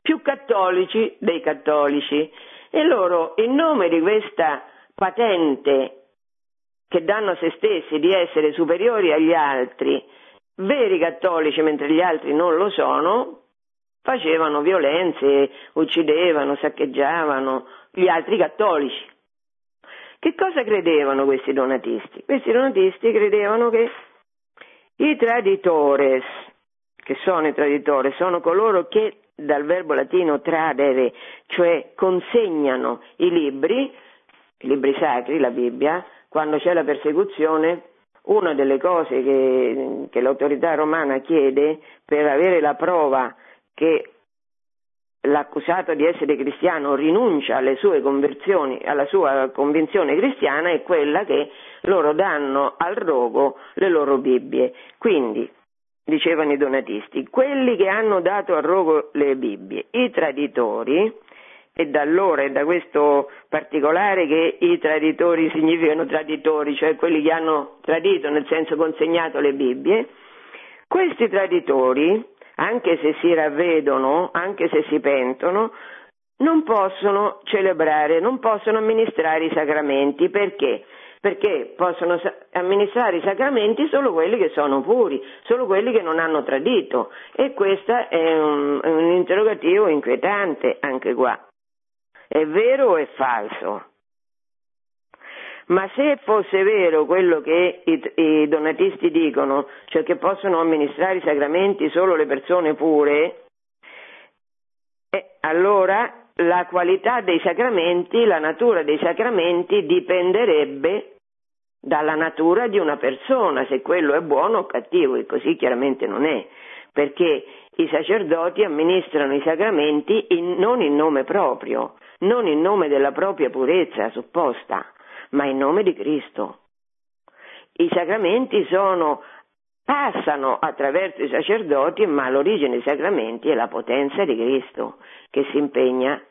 S2: più cattolici dei cattolici e loro in nome di questa patente che danno a se stessi di essere superiori agli altri, veri cattolici mentre gli altri non lo sono, facevano violenze, uccidevano, saccheggiavano gli altri cattolici. Che cosa credevano questi donatisti? Questi donatisti credevano che i traditores, che sono i traditori, sono coloro che dal verbo latino tradere, cioè consegnano i libri, i libri sacri, la Bibbia, quando c'è la persecuzione, una delle cose che, che l'autorità romana chiede per avere la prova che l'accusato di essere cristiano rinuncia alle sue conversioni, alla sua convinzione cristiana è quella che loro danno al rogo le loro Bibbie. Quindi dicevano i donatisti, quelli che hanno dato a rogo le Bibbie, i traditori, e da allora è da questo particolare che i traditori significano traditori, cioè quelli che hanno tradito, nel senso consegnato le Bibbie, questi traditori, anche se si ravvedono, anche se si pentono, non possono celebrare, non possono amministrare i sacramenti, perché? perché possono amministrare i sacramenti solo quelli che sono puri, solo quelli che non hanno tradito e questo è un, un interrogativo inquietante anche qua. è vero o è falso? Ma se fosse vero quello che i, i, donatisti dicono, cioè che possono amministrare i sacramenti solo le persone pure, eh, allora la qualità dei sacramenti, la natura dei sacramenti dipenderebbe dalla natura di una persona, se quello è buono o cattivo, e così chiaramente non è, perché i sacerdoti amministrano i sacramenti in, non in nome proprio, non in nome della propria purezza supposta, ma in nome di Cristo. I sacramenti sono, passano attraverso i sacerdoti, ma l'origine dei sacramenti è la potenza di Cristo che si impegna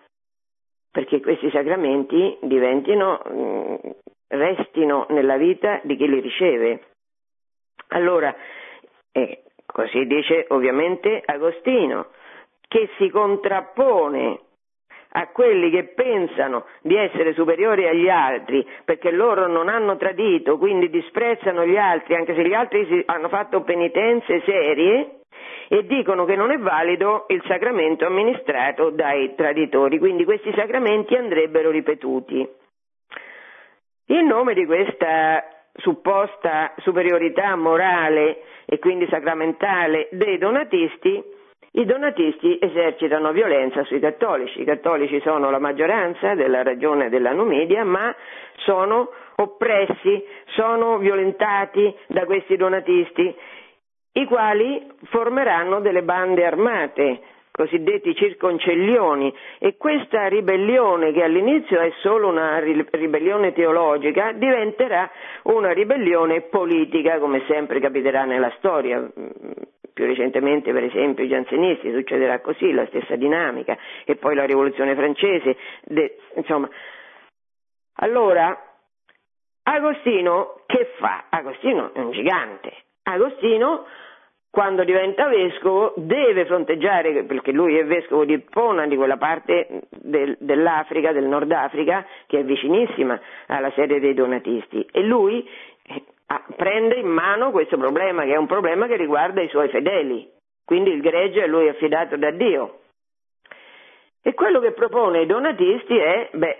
S2: perché questi sacramenti diventino, mm, restino nella vita di chi li riceve. Allora, eh, così dice ovviamente Agostino, che si contrappone a quelli che pensano di essere superiori agli altri perché loro non hanno tradito, quindi disprezzano gli altri, anche se gli altri hanno fatto penitenze serie, e dicono che non è valido il sacramento amministrato dai traditori, quindi questi sacramenti andrebbero ripetuti. In nome di questa supposta superiorità morale e quindi sacramentale dei donatisti, i donatisti esercitano violenza sui cattolici. I cattolici sono la maggioranza della ragione della Numidia, ma sono oppressi, sono violentati da questi donatisti, i quali formeranno delle bande armate, cosiddetti circoncellioni, e questa ribellione, che all'inizio è solo una ribellione teologica, diventerà una ribellione politica, come sempre capiterà nella storia più recentemente per esempio i giansenisti, succederà così, la stessa dinamica, e poi la rivoluzione francese, de, insomma. Allora, Agostino che fa? Agostino è un gigante. Agostino quando diventa vescovo deve fronteggiare, perché lui è vescovo di Pona, di quella parte del, dell'Africa, del Nord Africa, che è vicinissima alla sede dei donatisti, e lui prende in mano questo problema, che è un problema che riguarda i suoi fedeli, quindi il gregge è lui affidato da Dio. E quello che propone ai donatisti è, beh,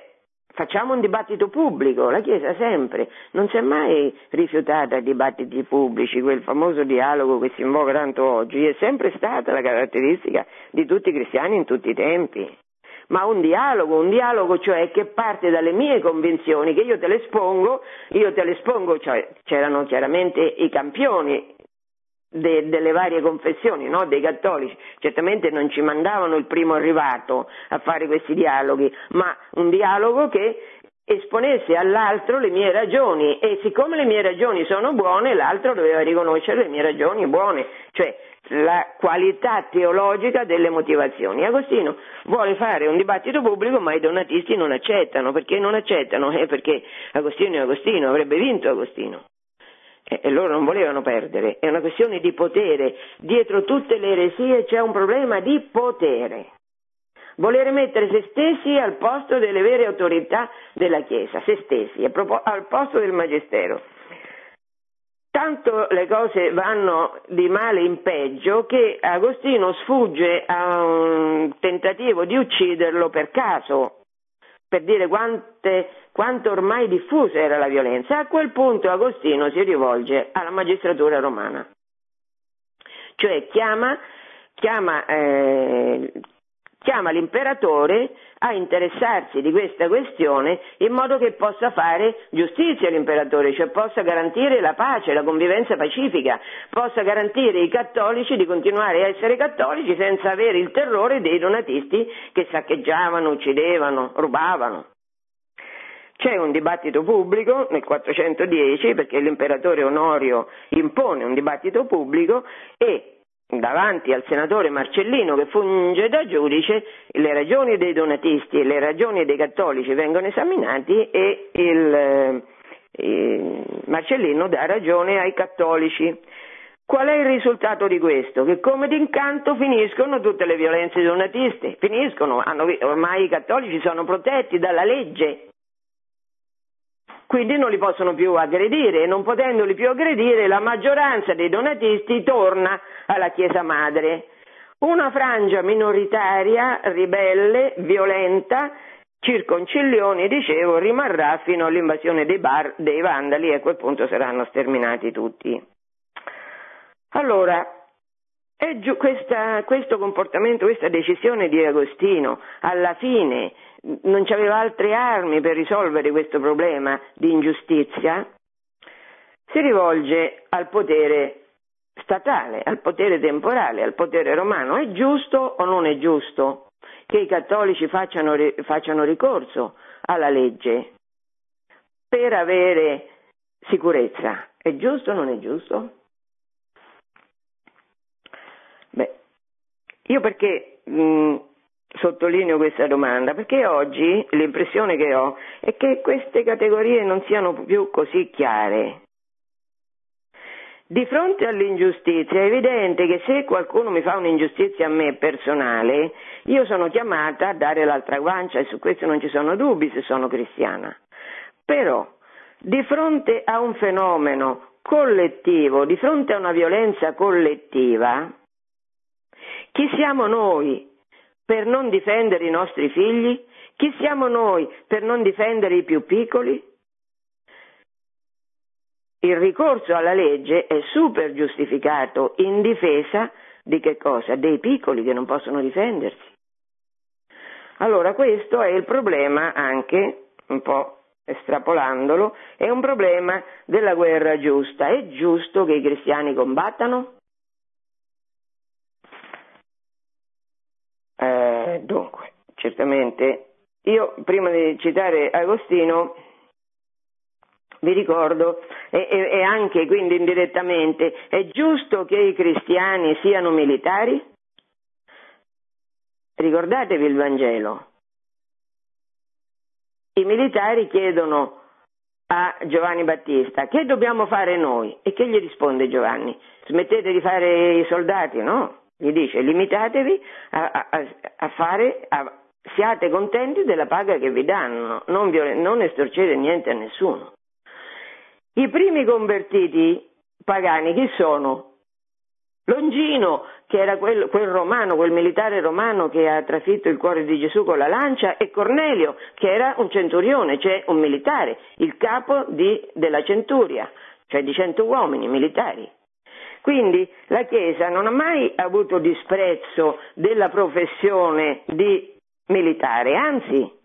S2: facciamo un dibattito pubblico, la Chiesa sempre. Non si è mai rifiutata ai dibattiti pubblici, quel famoso dialogo che si invoca tanto oggi, è sempre stata la caratteristica di tutti i cristiani in tutti i tempi ma un dialogo, un dialogo cioè che parte dalle mie convinzioni, che io te le espongo, io te le espongo, cioè c'erano chiaramente i campioni de, delle varie confessioni, no? dei cattolici, certamente non ci mandavano il primo arrivato a fare questi dialoghi, ma un dialogo che esponesse all'altro le mie ragioni e siccome le mie ragioni sono buone, l'altro doveva riconoscere le mie ragioni buone, cioè la qualità teologica delle motivazioni. Agostino vuole fare un dibattito pubblico ma i donatisti non accettano, perché non accettano? Eh, perché Agostino è Agostino, avrebbe vinto Agostino. E loro non volevano perdere, è una questione di potere, dietro tutte le eresie c'è un problema di potere. Volere mettere se stessi al posto delle vere autorità della Chiesa, se stessi, al posto del Magistero. Tanto le cose vanno di male in peggio che Agostino sfugge a un tentativo di ucciderlo per caso, per dire quante, quanto ormai diffusa era la violenza. A quel punto Agostino si rivolge alla magistratura romana, cioè chiama, chiama eh, chiama l'imperatore a interessarsi di questa questione in modo che possa fare giustizia l'imperatore, cioè possa garantire la pace, la convivenza pacifica, possa garantire ai cattolici di continuare a essere cattolici senza avere il terrore dei donatisti che saccheggiavano, uccidevano, rubavano. C'è un dibattito pubblico nel 410 perché l'imperatore Onorio impone un dibattito pubblico e davanti al senatore Marcellino che funge da giudice, le ragioni dei donatisti e le ragioni dei cattolici vengono esaminati e il, eh, Marcellino dà ragione ai cattolici. Qual è il risultato di questo? Che come d'incanto finiscono tutte le violenze donatiste, finiscono, hanno, ormai i cattolici sono protetti dalla legge, quindi non li possono più aggredire e non potendoli più aggredire la maggioranza dei donatisti torna alla Chiesa Madre. Una frangia minoritaria, ribelle, violenta, circoncilioni, dicevo, rimarrà fino all'invasione dei, bar, dei vandali e a quel punto saranno sterminati tutti. Allora, giù, questa, questo comportamento, questa decisione di Agostino, alla fine non aveva altre armi per risolvere questo problema di ingiustizia, si rivolge al potere statale, al potere temporale, al potere romano. È giusto o non è giusto? che i cattolici facciano, facciano ricorso alla legge per avere sicurezza. È giusto o non è giusto? Beh, io perché mh, sottolineo questa domanda? Perché oggi l'impressione che ho è che queste categorie non siano più così chiare. Di fronte all'ingiustizia è evidente che se qualcuno mi fa un'ingiustizia a me personale, io sono chiamata a dare l'altra guancia e su questo non ci sono dubbi se sono cristiana. Però, di fronte a un fenomeno collettivo, di fronte a una violenza collettiva, chi siamo noi per non difendere i nostri figli? Chi siamo noi per non difendere i più piccoli? il ricorso alla legge è super giustificato in difesa di che cosa? Dei piccoli che non possono difendersi. Allora questo è il problema anche, un po' estrapolandolo, è un problema della guerra giusta. È giusto che i cristiani combattano? Eh, dunque, certamente, io prima di citare Agostino vi ricordo, e, e, anche quindi indirettamente, è giusto che i cristiani siano militari? Ricordatevi il Vangelo. I militari chiedono a Giovanni Battista che dobbiamo fare noi? E che gli risponde Giovanni? Smettete di fare i soldati, no? Gli dice limitatevi a, a, a fare, a, siate contenti della paga che vi danno, non, non estorcete niente a nessuno. I primi convertiti pagani chi sono? Longino, che era quel, quel, romano, quel militare romano che ha trafitto il cuore di Gesù con la lancia, e Cornelio, che era un centurione, cioè un militare, il capo di, della centuria, cioè di cento uomini militari. Quindi la Chiesa non ha mai avuto disprezzo della professione di militare, anzi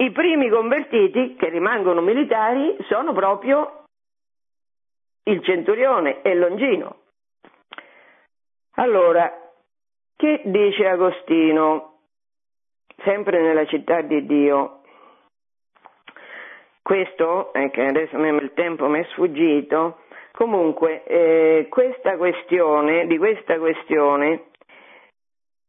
S2: i primi convertiti che rimangono militari sono proprio il centurione e Longino. Allora, che dice Agostino, sempre nella città di Dio? Questo, eh, che adesso il tempo mi è sfuggito, comunque eh, questa questione, di questa questione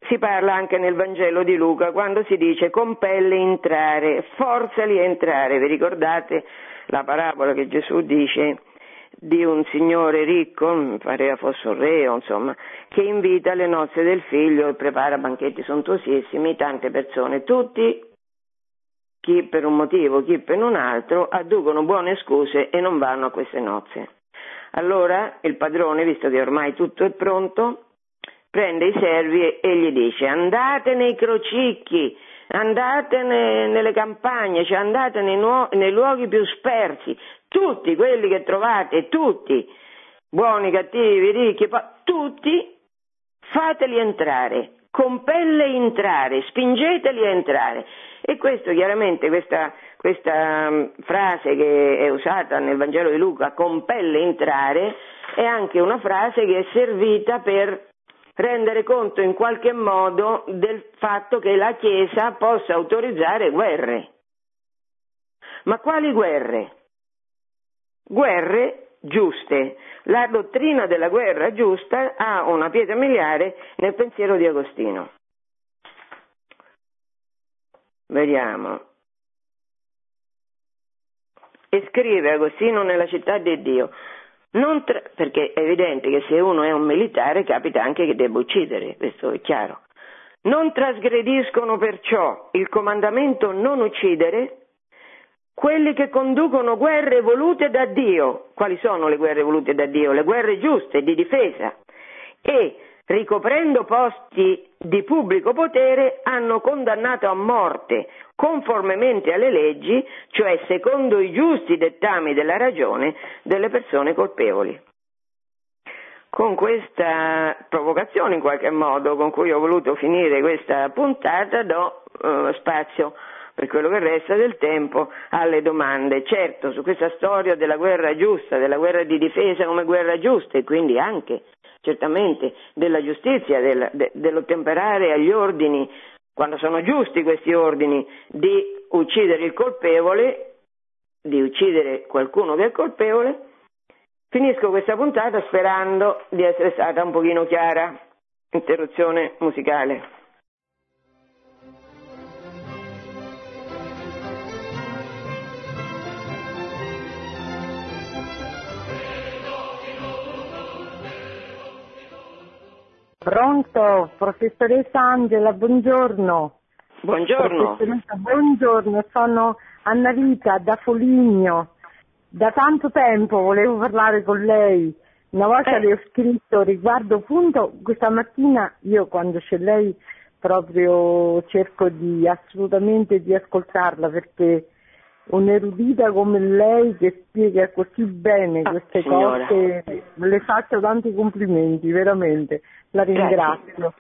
S2: si parla anche nel Vangelo di Luca quando si dice compelle entrare, forzali a entrare. Vi ricordate la parabola che Gesù dice di un signore ricco, pareva fosse un re, insomma, che invita alle nozze del figlio e prepara banchetti sontuosissimi, tante persone, tutti, chi per un motivo, chi per un altro, adducono buone scuse e non vanno a queste nozze. Allora il padrone, visto che ormai tutto è pronto, prende i servi e gli dice andate nei crocicchi, andate ne, nelle campagne, cioè andate nei, nuo- nei luoghi più spersi, tutti quelli che trovate, tutti, buoni, cattivi, ricchi, tutti, fateli entrare, compelle entrare, spingeteli a entrare. E questo chiaramente, questa, questa um, frase che è usata nel Vangelo di Luca, compelle entrare, è anche una frase che è servita per rendere conto in qualche modo del fatto che la Chiesa possa autorizzare guerre. Ma quali guerre? Guerre giuste. La dottrina della guerra giusta ha una pietra miliare nel pensiero di Agostino. Vediamo. E scrive Agostino nella città di Dio. Tra... perché è evidente che se uno è un militare capita anche che debba uccidere, questo è chiaro. Non trasgrediscono perciò il comandamento non uccidere quelli che conducono guerre volute da Dio. Quali sono le guerre volute da Dio? Le guerre giuste, di difesa. E ricoprendo posti di pubblico potere, hanno condannato a morte, conformemente alle leggi, cioè secondo i giusti dettami della ragione, delle persone colpevoli. Con questa provocazione, in qualche modo, con cui ho voluto finire questa puntata, do eh, spazio per quello che resta del tempo alle domande. Certo, su questa storia della guerra giusta, della guerra di difesa come guerra giusta e quindi anche certamente della giustizia, del, de, dell'ottemperare agli ordini, quando sono giusti questi ordini, di uccidere il colpevole, di uccidere qualcuno che è colpevole, finisco questa puntata sperando di essere stata un pochino chiara. Interruzione musicale.
S3: Pronto, professoressa Angela, buongiorno.
S2: Buongiorno.
S3: buongiorno, sono Anna Vita da Foligno. Da tanto tempo volevo parlare con lei. Una volta
S2: Eh.
S3: le ho scritto riguardo appunto questa mattina io quando c'è lei proprio cerco di assolutamente di ascoltarla perché un'erudita come lei che spiega così bene
S2: Ah,
S3: queste
S2: signora.
S3: cose le faccio tanti complimenti, veramente, la
S2: Grazie.
S3: ringrazio.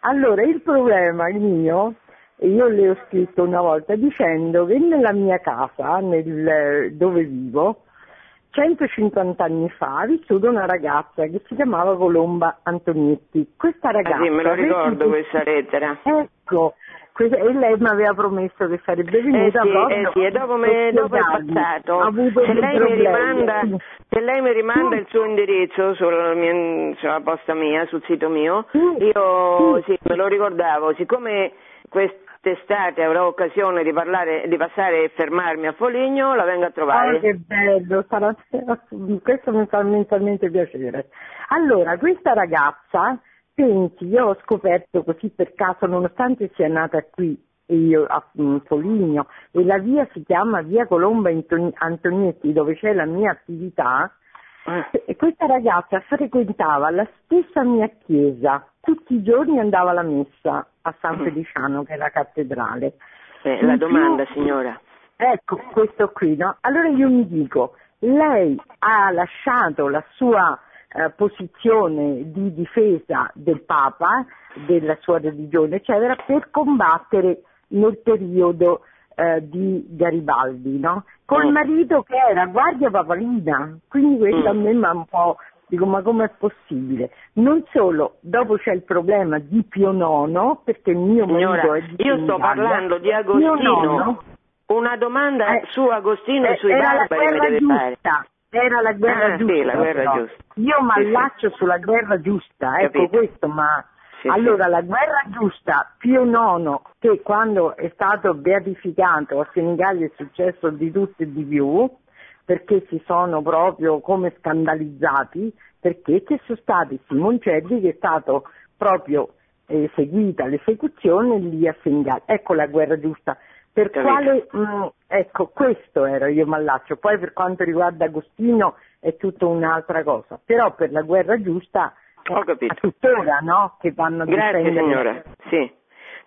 S3: Allora, il problema il mio, io le ho scritto una volta dicendo che nella mia casa, nel- dove vivo, 150 anni fa ha vissuto una ragazza che si chiamava Colomba Antonietti. Questa ragazza...
S2: Ah sì, me lo ricordo questa lettera.
S3: Ecco, e lei mi aveva promesso che sarebbe
S2: Eh
S3: venuta
S2: sì,
S3: proprio
S2: eh sì, e dopo, me- dopo è passato. Se lei, mi rimanda,
S3: Sì.
S2: se lei mi rimanda il suo indirizzo sul mio- sulla posta mia, sul sito mio,
S3: Sì,
S2: io
S3: sì.
S2: sì, me lo ricordavo. Siccome quest'estate avrò occasione di, parlare, di passare e fermarmi a Foligno, la vengo a
S3: Oh,
S2: trovare.
S3: che bello, sarà- questo mi fa immensamente piacere. Allora, questa ragazza, pensi, io ho scoperto così per caso, nonostante sia nata qui, e io a mm, Foligno, e la via si chiama via Colomba Antoni- Antonietti, dove c'è la mia attività,
S2: Eh,
S3: e questa ragazza frequentava la stessa mia chiesa, tutti i giorni andava alla messa a San
S2: Mm.
S3: Feliciano, che è la cattedrale.
S2: eh, la
S3: In più-
S2: domanda, signora.
S3: Ecco, questo qui, no? Allora io mi dico, lei ha lasciato la sua eh, posizione di difesa del Papa, della sua religione, eccetera, per combattere nel periodo eh, di Garibaldi, no? Col
S2: Mm.
S3: marito che era guardia papalina, quindi questo a
S2: Mm.
S3: me mi ha un po'... Dico, ma com'è possibile? Non solo, dopo c'è il problema di Pio IX, perché il mio marito
S2: Signora,
S3: è di
S2: io sto parlando di Agostino. Una domanda
S3: eh,
S2: su Agostino e
S3: eh,
S2: sui barbari mi deve fare.
S3: Era la guerra
S2: Ah, sì,
S3: giusta.
S2: la guerra
S3: però.
S2: giusta.
S3: Io mi
S2: Sì, sì.
S3: allaccio sulla guerra giusta, ecco
S2: Capito.
S3: questo, ma
S2: Sì,
S3: allora
S2: sì.
S3: la guerra giusta, Pio IX, che quando è stato beatificato a Senigallia è successo di tutto e di più, perché si sono proprio come scandalizzati, perché ci sono stati Simoncelli che è stato proprio eseguita l'esecuzione lì a Senigallia. Ecco la guerra giusta. Per
S2: Capito.
S3: quale, mm, ecco, questo era io Mallaccio. Poi per quanto riguarda Agostino è tutta un'altra cosa. Però per la guerra giusta
S2: Ho capito.
S3: tuttora, no? Che vanno
S2: Grazie signora, sì.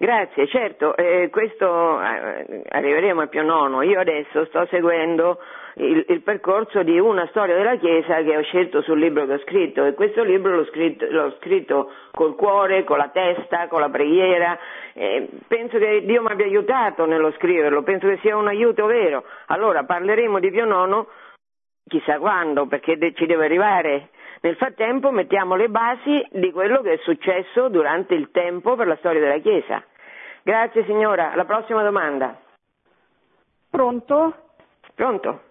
S2: Grazie, certo, eh, questo eh, arriveremo al più nono. Io adesso sto seguendo il, il percorso di una storia della Chiesa che ho scelto sul libro che ho scritto e questo libro l'ho scritto, l'ho scritto col cuore, con la testa, con la preghiera. eh, penso che Dio mi abbia aiutato nello scriverlo, penso che sia un aiuto vero. Allora parleremo di Pio IX chissà quando, perché de- ci deve arrivare. Nel frattempo mettiamo le basi di quello che è successo durante il tempo per la storia della Chiesa. Grazie signora, la prossima domanda.
S4: Pronto?
S2: Pronto?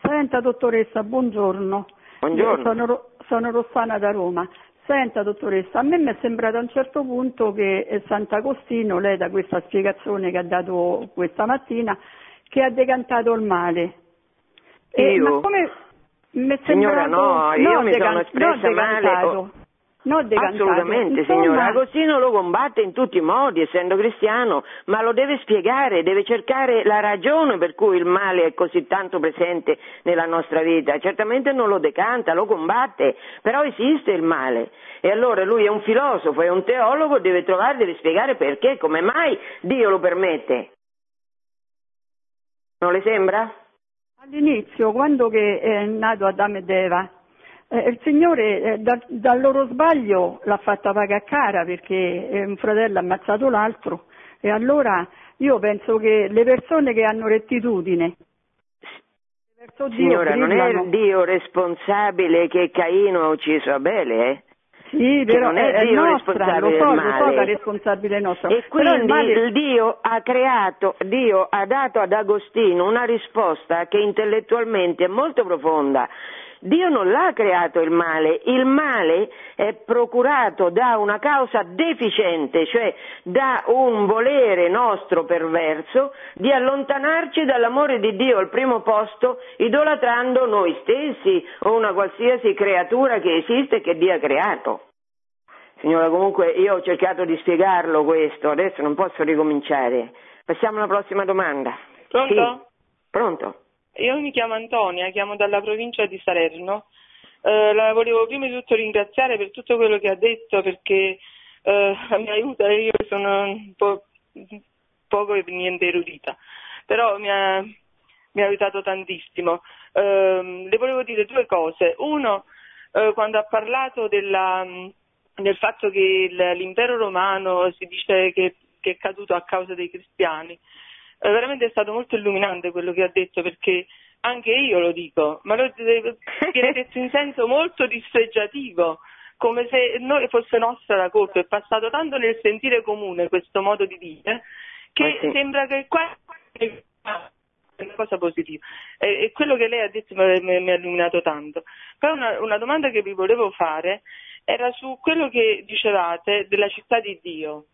S4: Senta dottoressa, buongiorno.
S2: Buongiorno.
S4: Io Sono, Ro- sono Rossana da Roma. Senta dottoressa, a me mi è sembrato a un certo punto che eh, Sant'Agostino, lei da questa spiegazione che ha dato questa mattina, che ha decantato il male. E-
S2: Io?
S4: ma come mi è
S2: Signora,
S4: sembrato...
S2: no, io mi sono
S4: decan-
S2: espressa
S4: no,
S2: male,
S4: decantato. No, decantato.
S2: Assolutamente,
S4: Insomma,
S2: signora. Agostino lo combatte in tutti i modi, essendo cristiano, ma lo deve spiegare, deve cercare la ragione per cui il male è così tanto presente nella nostra vita. Certamente non lo decanta, lo combatte, però esiste il male. E allora lui è un filosofo, è un teologo, deve trovare, deve spiegare perché, come mai Dio lo permette. Non le sembra?
S4: All'inizio, quando che è nato Adamo ed Eva, eh, il Signore eh, da- dal loro sbaglio l'ha fatta pagare cara perché eh, un fratello ha ammazzato l'altro e allora io penso che le persone che hanno rettitudine verso Dio
S2: Signora, non è Dio responsabile che Caino ha ucciso Abele, eh?
S4: Sì, però
S2: non è
S4: è,
S2: Dio
S4: nostra,
S2: responsabile
S4: lo so, lo so è responsabile nostra.
S2: E quindi
S4: male-
S2: il Dio ha creato, Dio ha dato ad Agostino una risposta che intellettualmente è molto profonda. Dio non l'ha creato il male, il male è procurato da una causa deficiente, cioè da un volere nostro perverso di allontanarci dall'amore di Dio al primo posto, idolatrando noi stessi o una qualsiasi creatura che esiste e che Dio ha creato. Signora, comunque io ho cercato di spiegarlo questo, adesso non posso ricominciare. Passiamo alla prossima domanda.
S5: Pronto?
S2: Sì. Pronto?
S5: Io mi chiamo Antonia, chiamo dalla provincia di Salerno. Eh, la volevo prima di tutto ringraziare per tutto quello che ha detto perché eh, mi aiuta, io sono un po' poco e niente erudita, però mi ha, mi ha aiutato tantissimo. Ehm, le volevo dire due cose. Uno, eh, quando ha parlato della, del fatto che l'impero romano si dice che, che è caduto a causa dei cristiani, eh, veramente è stato molto illuminante quello che ha detto perché anche io lo dico, ma lo viene detto in senso molto dispregiativo, come se noi fosse nostra la colpa, è passato tanto nel sentire comune questo modo di dire che
S2: sì.
S5: sembra che qua è una cosa positiva e, e quello che lei ha detto mi, ha illuminato tanto. Poi una, una domanda che vi volevo fare era su quello che dicevate della città di Dio,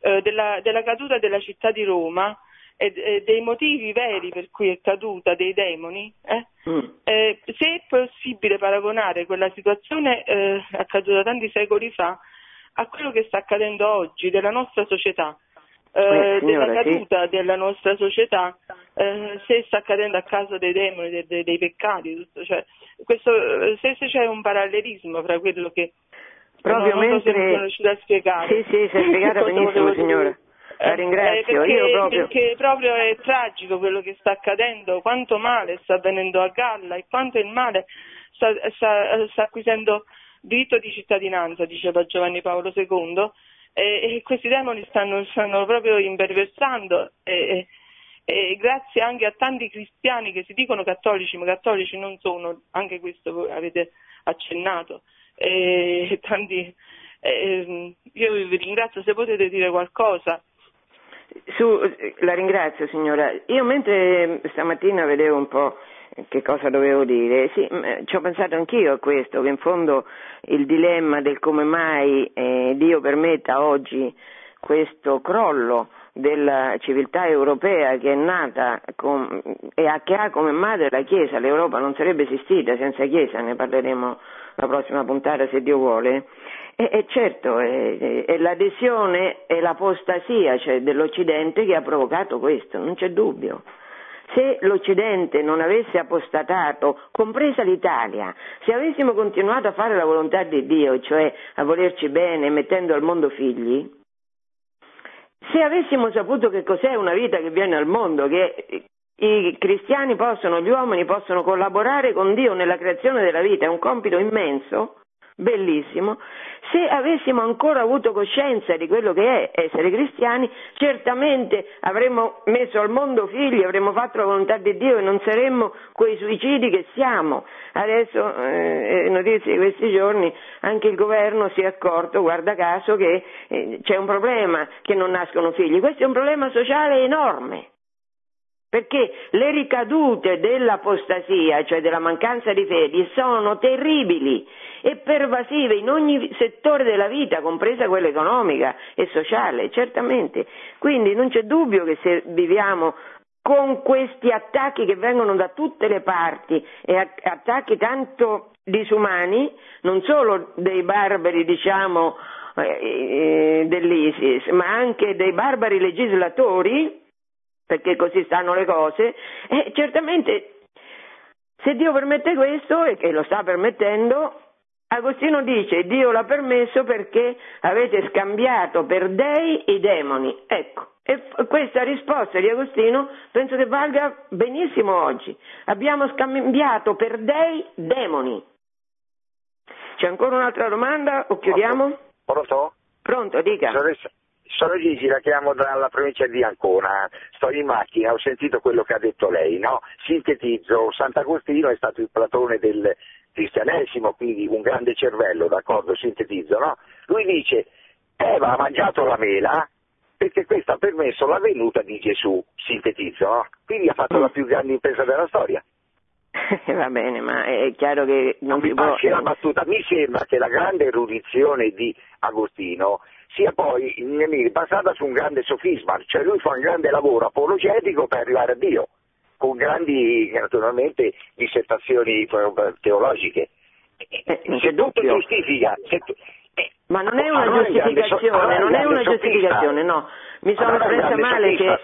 S5: eh, della, della caduta della città di Roma e, e dei motivi veri per cui è caduta, dei demoni. eh.
S2: Mm.
S5: Eh, se è possibile paragonare quella situazione eh, accaduta tanti secoli fa a quello che sta accadendo oggi della nostra società, eh,
S2: Eh, signora,
S5: della caduta della nostra società, eh, se sta accadendo a causa dei demoni, de- de- dei peccati, tutto, cioè, questo, eh, se, se c'è un parallelismo fra quello che
S2: Proprio
S5: non, non
S2: mentre-
S5: mi sono riuscita a spiegare.
S2: Sì, sì, si è spiegata benissimo,
S5: volevo dire.
S2: La
S5: Eh,
S2: ringrazio.
S5: eh, perché,
S2: Io proprio-
S5: perché proprio è tragico quello che sta accadendo, quanto male sta avvenendo a galla e quanto il male sta, sta- sta acquisendo diritto di cittadinanza, diceva Giovanni Paolo II, e, e questi demoni stanno, stanno proprio imperversando e, e- grazie anche a tanti cristiani che si dicono cattolici, ma cattolici non sono, anche questo voi avete accennato, e tanti, e, io vi ringrazio se potete dire qualcosa.
S2: Su- la ringrazio signora. Io mentre stamattina vedevo un po' che cosa dovevo dire, sì, mh, ci ho pensato anch'io a questo, che in fondo il dilemma del come mai eh, Dio permetta oggi questo crollo della civiltà europea che è nata con- e che ha come madre la Chiesa, l'Europa non sarebbe esistita senza Chiesa, ne parleremo la prossima puntata se Dio vuole. E, e certo, è, è l'adesione e l'apostasia cioè, dell'Occidente che ha provocato questo, non c'è dubbio. Se l'Occidente non avesse apostatato, compresa l'Italia, se avessimo continuato a fare la volontà di Dio, cioè a volerci bene mettendo al mondo figli, se avessimo saputo che cos'è una vita che viene al mondo, che i cristiani possono, gli uomini possono collaborare con Dio nella creazione della vita, è un compito immenso, bellissimo, se avessimo ancora avuto coscienza di quello che è essere cristiani, certamente avremmo messo al mondo figli, avremmo fatto la volontà di Dio e non saremmo quei suicidi che siamo. Adesso, eh, notizie di questi giorni, anche il governo si è accorto, guarda caso, che eh, c'è un problema che non nascono figli. Questo è un problema sociale enorme. Perché le ricadute dell'apostasia, cioè della mancanza di fede, sono terribili e pervasive in ogni settore della vita, compresa quella economica e sociale, certamente. Quindi non c'è dubbio che se viviamo con questi attacchi che vengono da tutte le parti e attacchi tanto disumani, non solo dei barbari, diciamo, eh, dell'ISIS, ma anche dei barbari legislatori, perché così stanno le cose, e certamente se Dio permette questo, e che lo sta permettendo, Agostino dice Dio l'ha permesso perché avete scambiato per dei i demoni. Ecco, e questa risposta di Agostino penso che valga benissimo oggi. Abbiamo scambiato per dei demoni. C'è ancora un'altra domanda o chiudiamo?
S6: Pronto?
S2: Pronto, dica.
S6: Sono, sono Gigi, la chiamo dalla provincia di Ancona, sto in macchina, ho sentito quello che ha detto lei, no? Sintetizzo, Sant'Agostino è stato il platone del cristianesimo, quindi un grande cervello, d'accordo, sintetizzo, no? Lui dice, Eva ha mangiato la mela perché questo ha permesso la venuta di Gesù, sintetizzo, no? Quindi ha fatto la più grande impresa della storia.
S2: Va bene, ma è chiaro che non,
S6: non
S2: si può...
S6: la battuta. Mi sembra che la grande erudizione di Agostino sia poi basata su un grande sofisma, cioè lui fa un grande lavoro apologetico per arrivare a Dio, con grandi, naturalmente, dissertazioni teologiche.
S2: Eh,
S6: se tutto giustifica, se tu- eh,
S2: Ma non è una giustificazione, non è una giustificazione, no. Mi sono
S6: grande
S2: male che.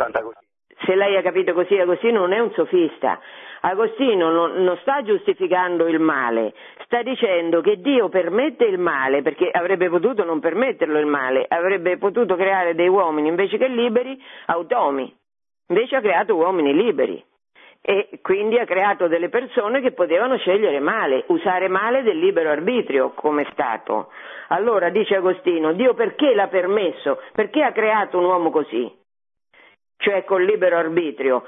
S2: Se lei ha capito così, Agostino non è un sofista. Agostino non, non sta giustificando il male, sta dicendo che Dio permette il male perché avrebbe potuto non permetterlo il male, avrebbe potuto creare dei uomini invece che liberi automi, invece ha creato uomini liberi e quindi ha creato delle persone che potevano scegliere male, usare male del libero arbitrio come stato. Allora dice Agostino, Dio perché l'ha permesso? Perché ha creato un uomo così? Cioè col libero arbitrio?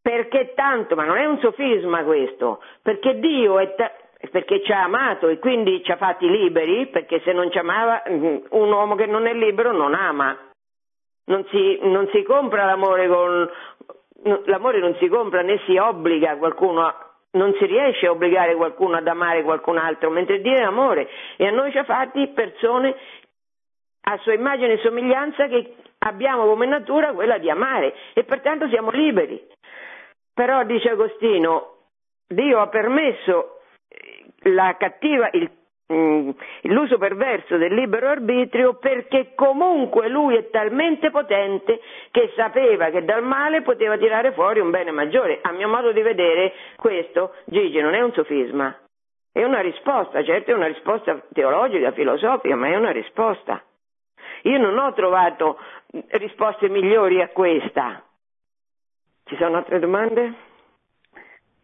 S2: Perché tanto, ma non è un sofisma questo, perché Dio è ta- perché ci ha amato e quindi ci ha fatti liberi, perché se non ci amava mm, un uomo che non è libero non ama. Non si, non si compra l'amore con l'amore non si compra né si obbliga qualcuno a non si riesce a obbligare qualcuno ad amare qualcun altro, mentre Dio è amore e a noi ci ha fatti persone a sua immagine e somiglianza che abbiamo come natura quella di amare e pertanto siamo liberi. Però dice Agostino, Dio ha permesso eh, cattiva, il, mm, l'uso perverso del libero arbitrio perché comunque lui è talmente potente che sapeva che dal male poteva tirare fuori un bene maggiore. A mio modo di vedere questo, Gigi, non è un sofisma, è una risposta, certo è una risposta teologica, filosofica, ma è una risposta. Io non ho trovato risposte migliori a questa. Ci sono altre domande?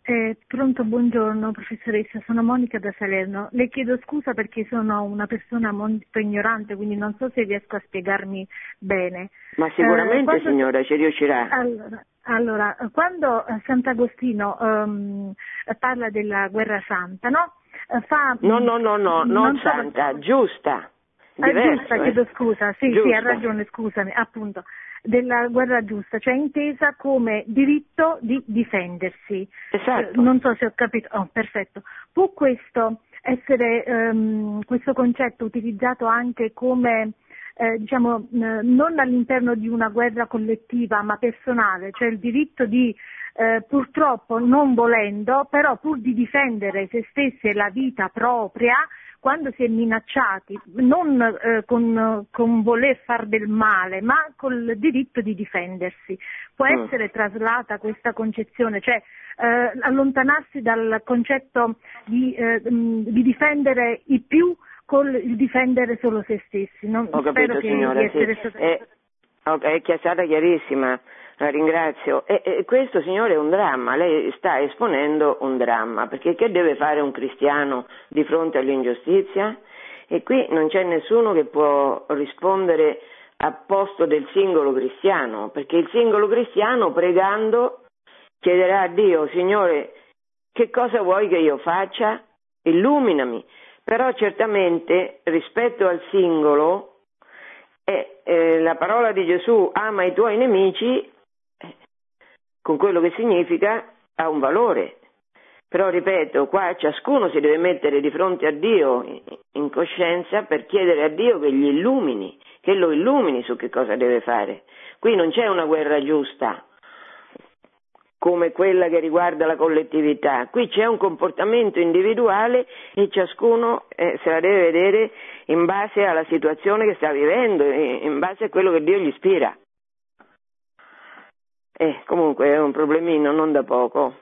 S7: Eh, pronto, buongiorno professoressa, sono Monica da Salerno. Le chiedo scusa perché sono una persona molto ignorante, quindi non so se riesco a spiegarmi bene.
S2: Ma sicuramente
S7: Eh, quando-
S2: signora ci riuscirà.
S7: Allora, allora, quando eh, Sant'Agostino ehm, parla della guerra santa, no? Eh, Fa,
S2: No, no, no, no, non
S7: so-
S2: santa, giusta.
S7: Ah,
S2: Diverso,
S7: giusta,
S2: eh.
S7: chiedo scusa, sì, sì,
S2: Giusta.
S7: ha ragione, scusami, appunto, della guerra giusta, cioè intesa come diritto di difendersi.
S2: Esatto.
S7: Eh, non so se ho capito, oh, perfetto. Può questo essere, ehm, questo concetto utilizzato anche come, eh, diciamo, eh, non all'interno di una guerra collettiva ma personale, cioè il diritto di eh, purtroppo non volendo, però pur di difendere se stessi e la vita propria, quando si è minacciati, non eh, con, con voler far del male, ma col diritto di difendersi. Può
S2: Mm.
S7: essere traslata questa concezione, cioè eh, allontanarsi dal concetto di, eh, mh, di difendere i più col il difendere solo se stessi. Non,
S2: Ho capito
S7: spero che
S2: signora, sì.
S7: stata-
S2: È, è chiarissima, la ringrazio. E, e questo signore è un dramma, lei sta esponendo un dramma, perché che deve fare un cristiano di fronte all'ingiustizia? E qui non c'è nessuno che può rispondere a posto del singolo cristiano, perché il singolo cristiano pregando chiederà a Dio, Signore, che cosa vuoi che io faccia? Illuminami. Però certamente rispetto al singolo, eh, eh, la parola di Gesù ama i tuoi nemici, con quello che significa, ha un valore. Però ripeto, qua ciascuno si deve mettere di fronte a Dio in- coscienza per chiedere a Dio che gli illumini, che lo illumini su che cosa deve fare. Qui non c'è una guerra giusta. come quella che riguarda la collettività. Qui c'è un comportamento individuale e ciascuno eh, se la deve vedere in base alla situazione che sta vivendo, in base a quello che Dio gli ispira. Eh, comunque è un problemino non da poco.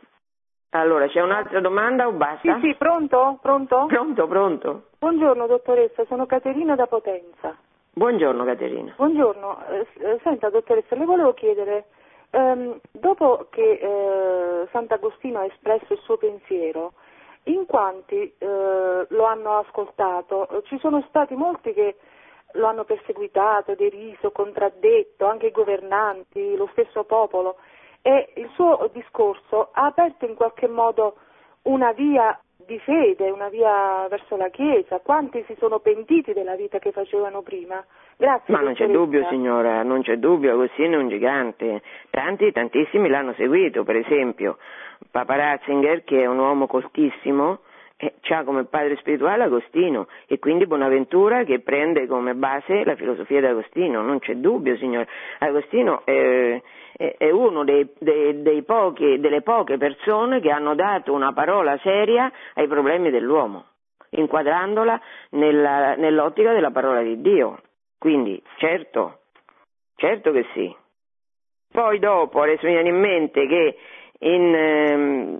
S2: Allora, c'è un'altra domanda o basta?
S8: Sì, sì, pronto? Pronto?
S2: Pronto, pronto.
S8: Buongiorno dottoressa, sono Caterina da Potenza.
S2: Buongiorno Caterina.
S8: Buongiorno, eh, eh senta dottoressa, le volevo chiedere, ehm, dopo che eh, Sant'Agostino ha espresso il suo pensiero, in quanti eh, lo hanno ascoltato? Ci sono stati molti che lo hanno perseguitato, deriso, contraddetto, anche i governanti, lo stesso popolo e il suo discorso ha aperto in qualche modo una via di fede, una via verso la Chiesa, quanti si sono pentiti della vita che facevano prima. Grazie.
S2: Ma non c'è dubbio signora, non c'è dubbio, Agostino è un gigante, tanti, tantissimi l'hanno seguito, per esempio Papa Ratzinger che è un uomo coltissimo, eh, ha come padre spirituale Agostino e quindi Bonaventura che prende come base la filosofia di Agostino, non c'è dubbio signore. Agostino è, è, uno dei, dei, dei pochi, delle poche persone che hanno dato una parola seria ai problemi dell'uomo, inquadrandola nella, nell'ottica della parola di Dio. Quindi certo, certo che sì. Poi dopo adesso mi viene in mente che in, ehm,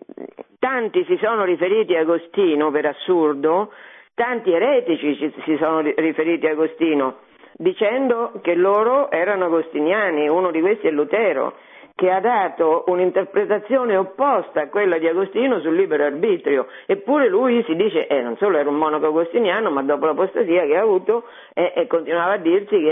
S2: tanti si sono riferiti a Agostino per assurdo, tanti eretici si sono riferiti a Agostino dicendo che loro erano agostiniani, uno di questi è Lutero che ha dato un'interpretazione opposta a quella di Agostino sul libero arbitrio, eppure lui si dice, eh, non solo era un monaco agostiniano, ma dopo l'apostasia che ha avuto, eh, eh, continuava a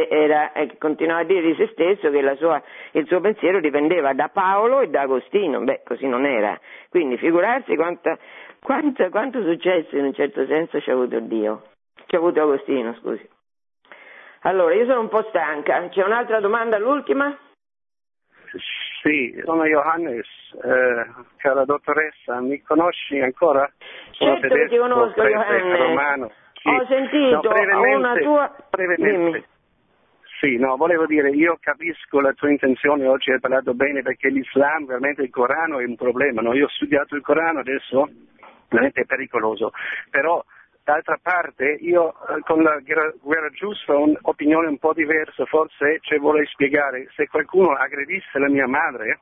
S2: era, eh, continuava a dire di se stesso che sua, il suo pensiero dipendeva da Paolo e da Agostino, beh, così non era. Quindi figurarsi quanta, quanta, quanto successo in un certo senso ci ha avuto Dio, ci ha avuto Agostino, scusi. Allora, io sono un po' stanca, c'è un'altra domanda, l'ultima?
S9: Sì, sono Johannes, eh, cara dottoressa, mi conosci ancora?
S2: Sono certo tedesco, che ti conosco Johannes, romano. Sì. ho sentito no, una tua...
S9: Brevemente. Sì, no, volevo dire, io capisco la tua intenzione, oggi hai parlato bene perché l'Islam, veramente il Corano è un problema, no? io ho studiato il Corano adesso, veramente è pericoloso, però D'altra parte io eh, con la guerra giusta ho un'opinione un po' diversa, forse ci vorrei spiegare, se qualcuno aggredisse la mia madre,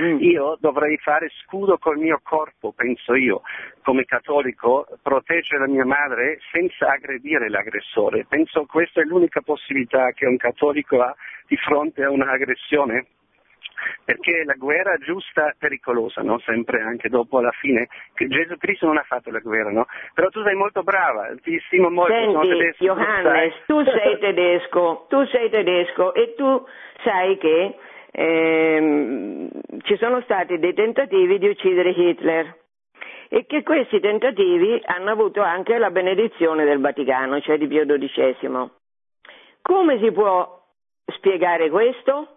S9: mm. io dovrei fare scudo col mio corpo, penso io, come cattolico, proteggere la mia madre senza aggredire l'aggressore. Penso questa è l'unica possibilità che un cattolico ha di fronte a un'aggressione perché la guerra giusta è pericolosa, no? sempre anche dopo alla fine, che Gesù Cristo non ha fatto la guerra, no? però tu sei molto brava, ti stimo molto,
S2: Senti,
S9: tedesco.
S2: Johannes, tu sei tedesco, tu sei tedesco e tu sai che ehm, ci sono stati dei tentativi di uccidere Hitler e che questi tentativi hanno avuto anche la benedizione del Vaticano, cioè di Pio XII. Come si può spiegare questo?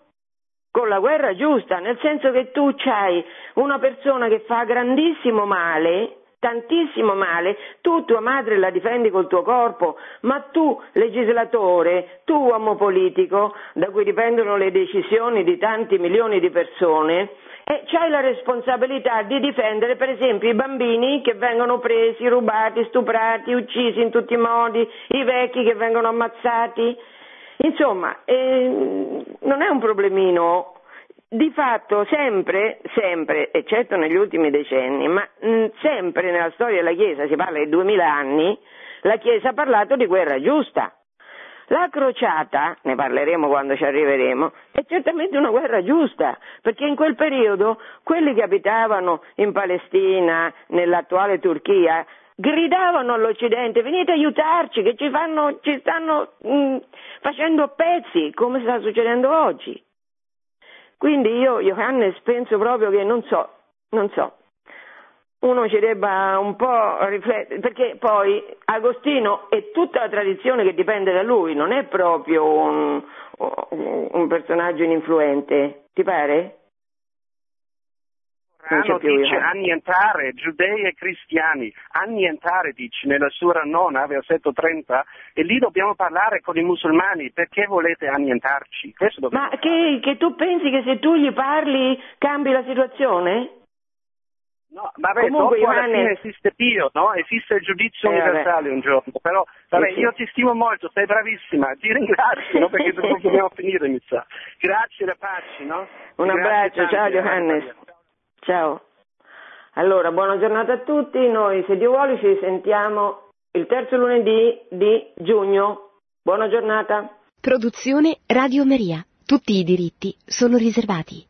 S2: Con la guerra giusta, nel senso che tu hai una persona che fa grandissimo male, tantissimo male, tu tua madre la difendi col tuo corpo, ma tu legislatore, tu uomo politico, da cui dipendono le decisioni di tanti milioni di persone, e hai la responsabilità di difendere per esempio i bambini che vengono presi, rubati, stuprati, uccisi in tutti i modi, i vecchi che vengono ammazzati. Insomma, eh, non è un problemino. Di fatto sempre, sempre, eccetto negli ultimi decenni, ma mh, mm, sempre nella storia della Chiesa, si parla di duemila anni, la Chiesa ha parlato di guerra giusta. La crociata, ne parleremo quando ci arriveremo, è certamente una guerra giusta, perché in quel periodo quelli che abitavano in Palestina, nell'attuale Turchia, gridavano all'Occidente venite aiutarci che ci, fanno, ci stanno mh, mm, facendo pezzi come sta succedendo oggi. Quindi io, Johannes, penso proprio che non so, non so, uno ci debba un po' riflettere, perché poi Agostino e tutta la tradizione che dipende da lui non è proprio un, un personaggio ininfluente, ti pare?
S9: Corano dice annientare giudei e cristiani, annientare dice nella sura nona, versetto 30, e lì dobbiamo parlare con i musulmani, perché volete annientarci? Questo dobbiamo
S2: Ma che, che tu pensi che se tu gli parli cambi la situazione?
S9: No, vabbè,
S2: Comunque,
S9: dopo fine esiste Dio, no? Esiste il giudizio
S2: Eh,
S9: universale un giorno, però vabbè,
S2: Sì, sì.
S9: io ti stimo molto, sei bravissima, ti ringrazio, no? Perché dopo dobbiamo finire, mi sa. Grazie da pace, no?
S2: Un
S9: Grazie
S2: abbraccio,
S9: tante,
S2: ciao
S9: eh,
S2: Johannes. Ciao. Allora, buona giornata a tutti. Noi, se Dio vuole, ci sentiamo il terzo lunedì di giugno. Buona giornata.
S1: Produzione Radio Maria. Tutti i diritti sono riservati.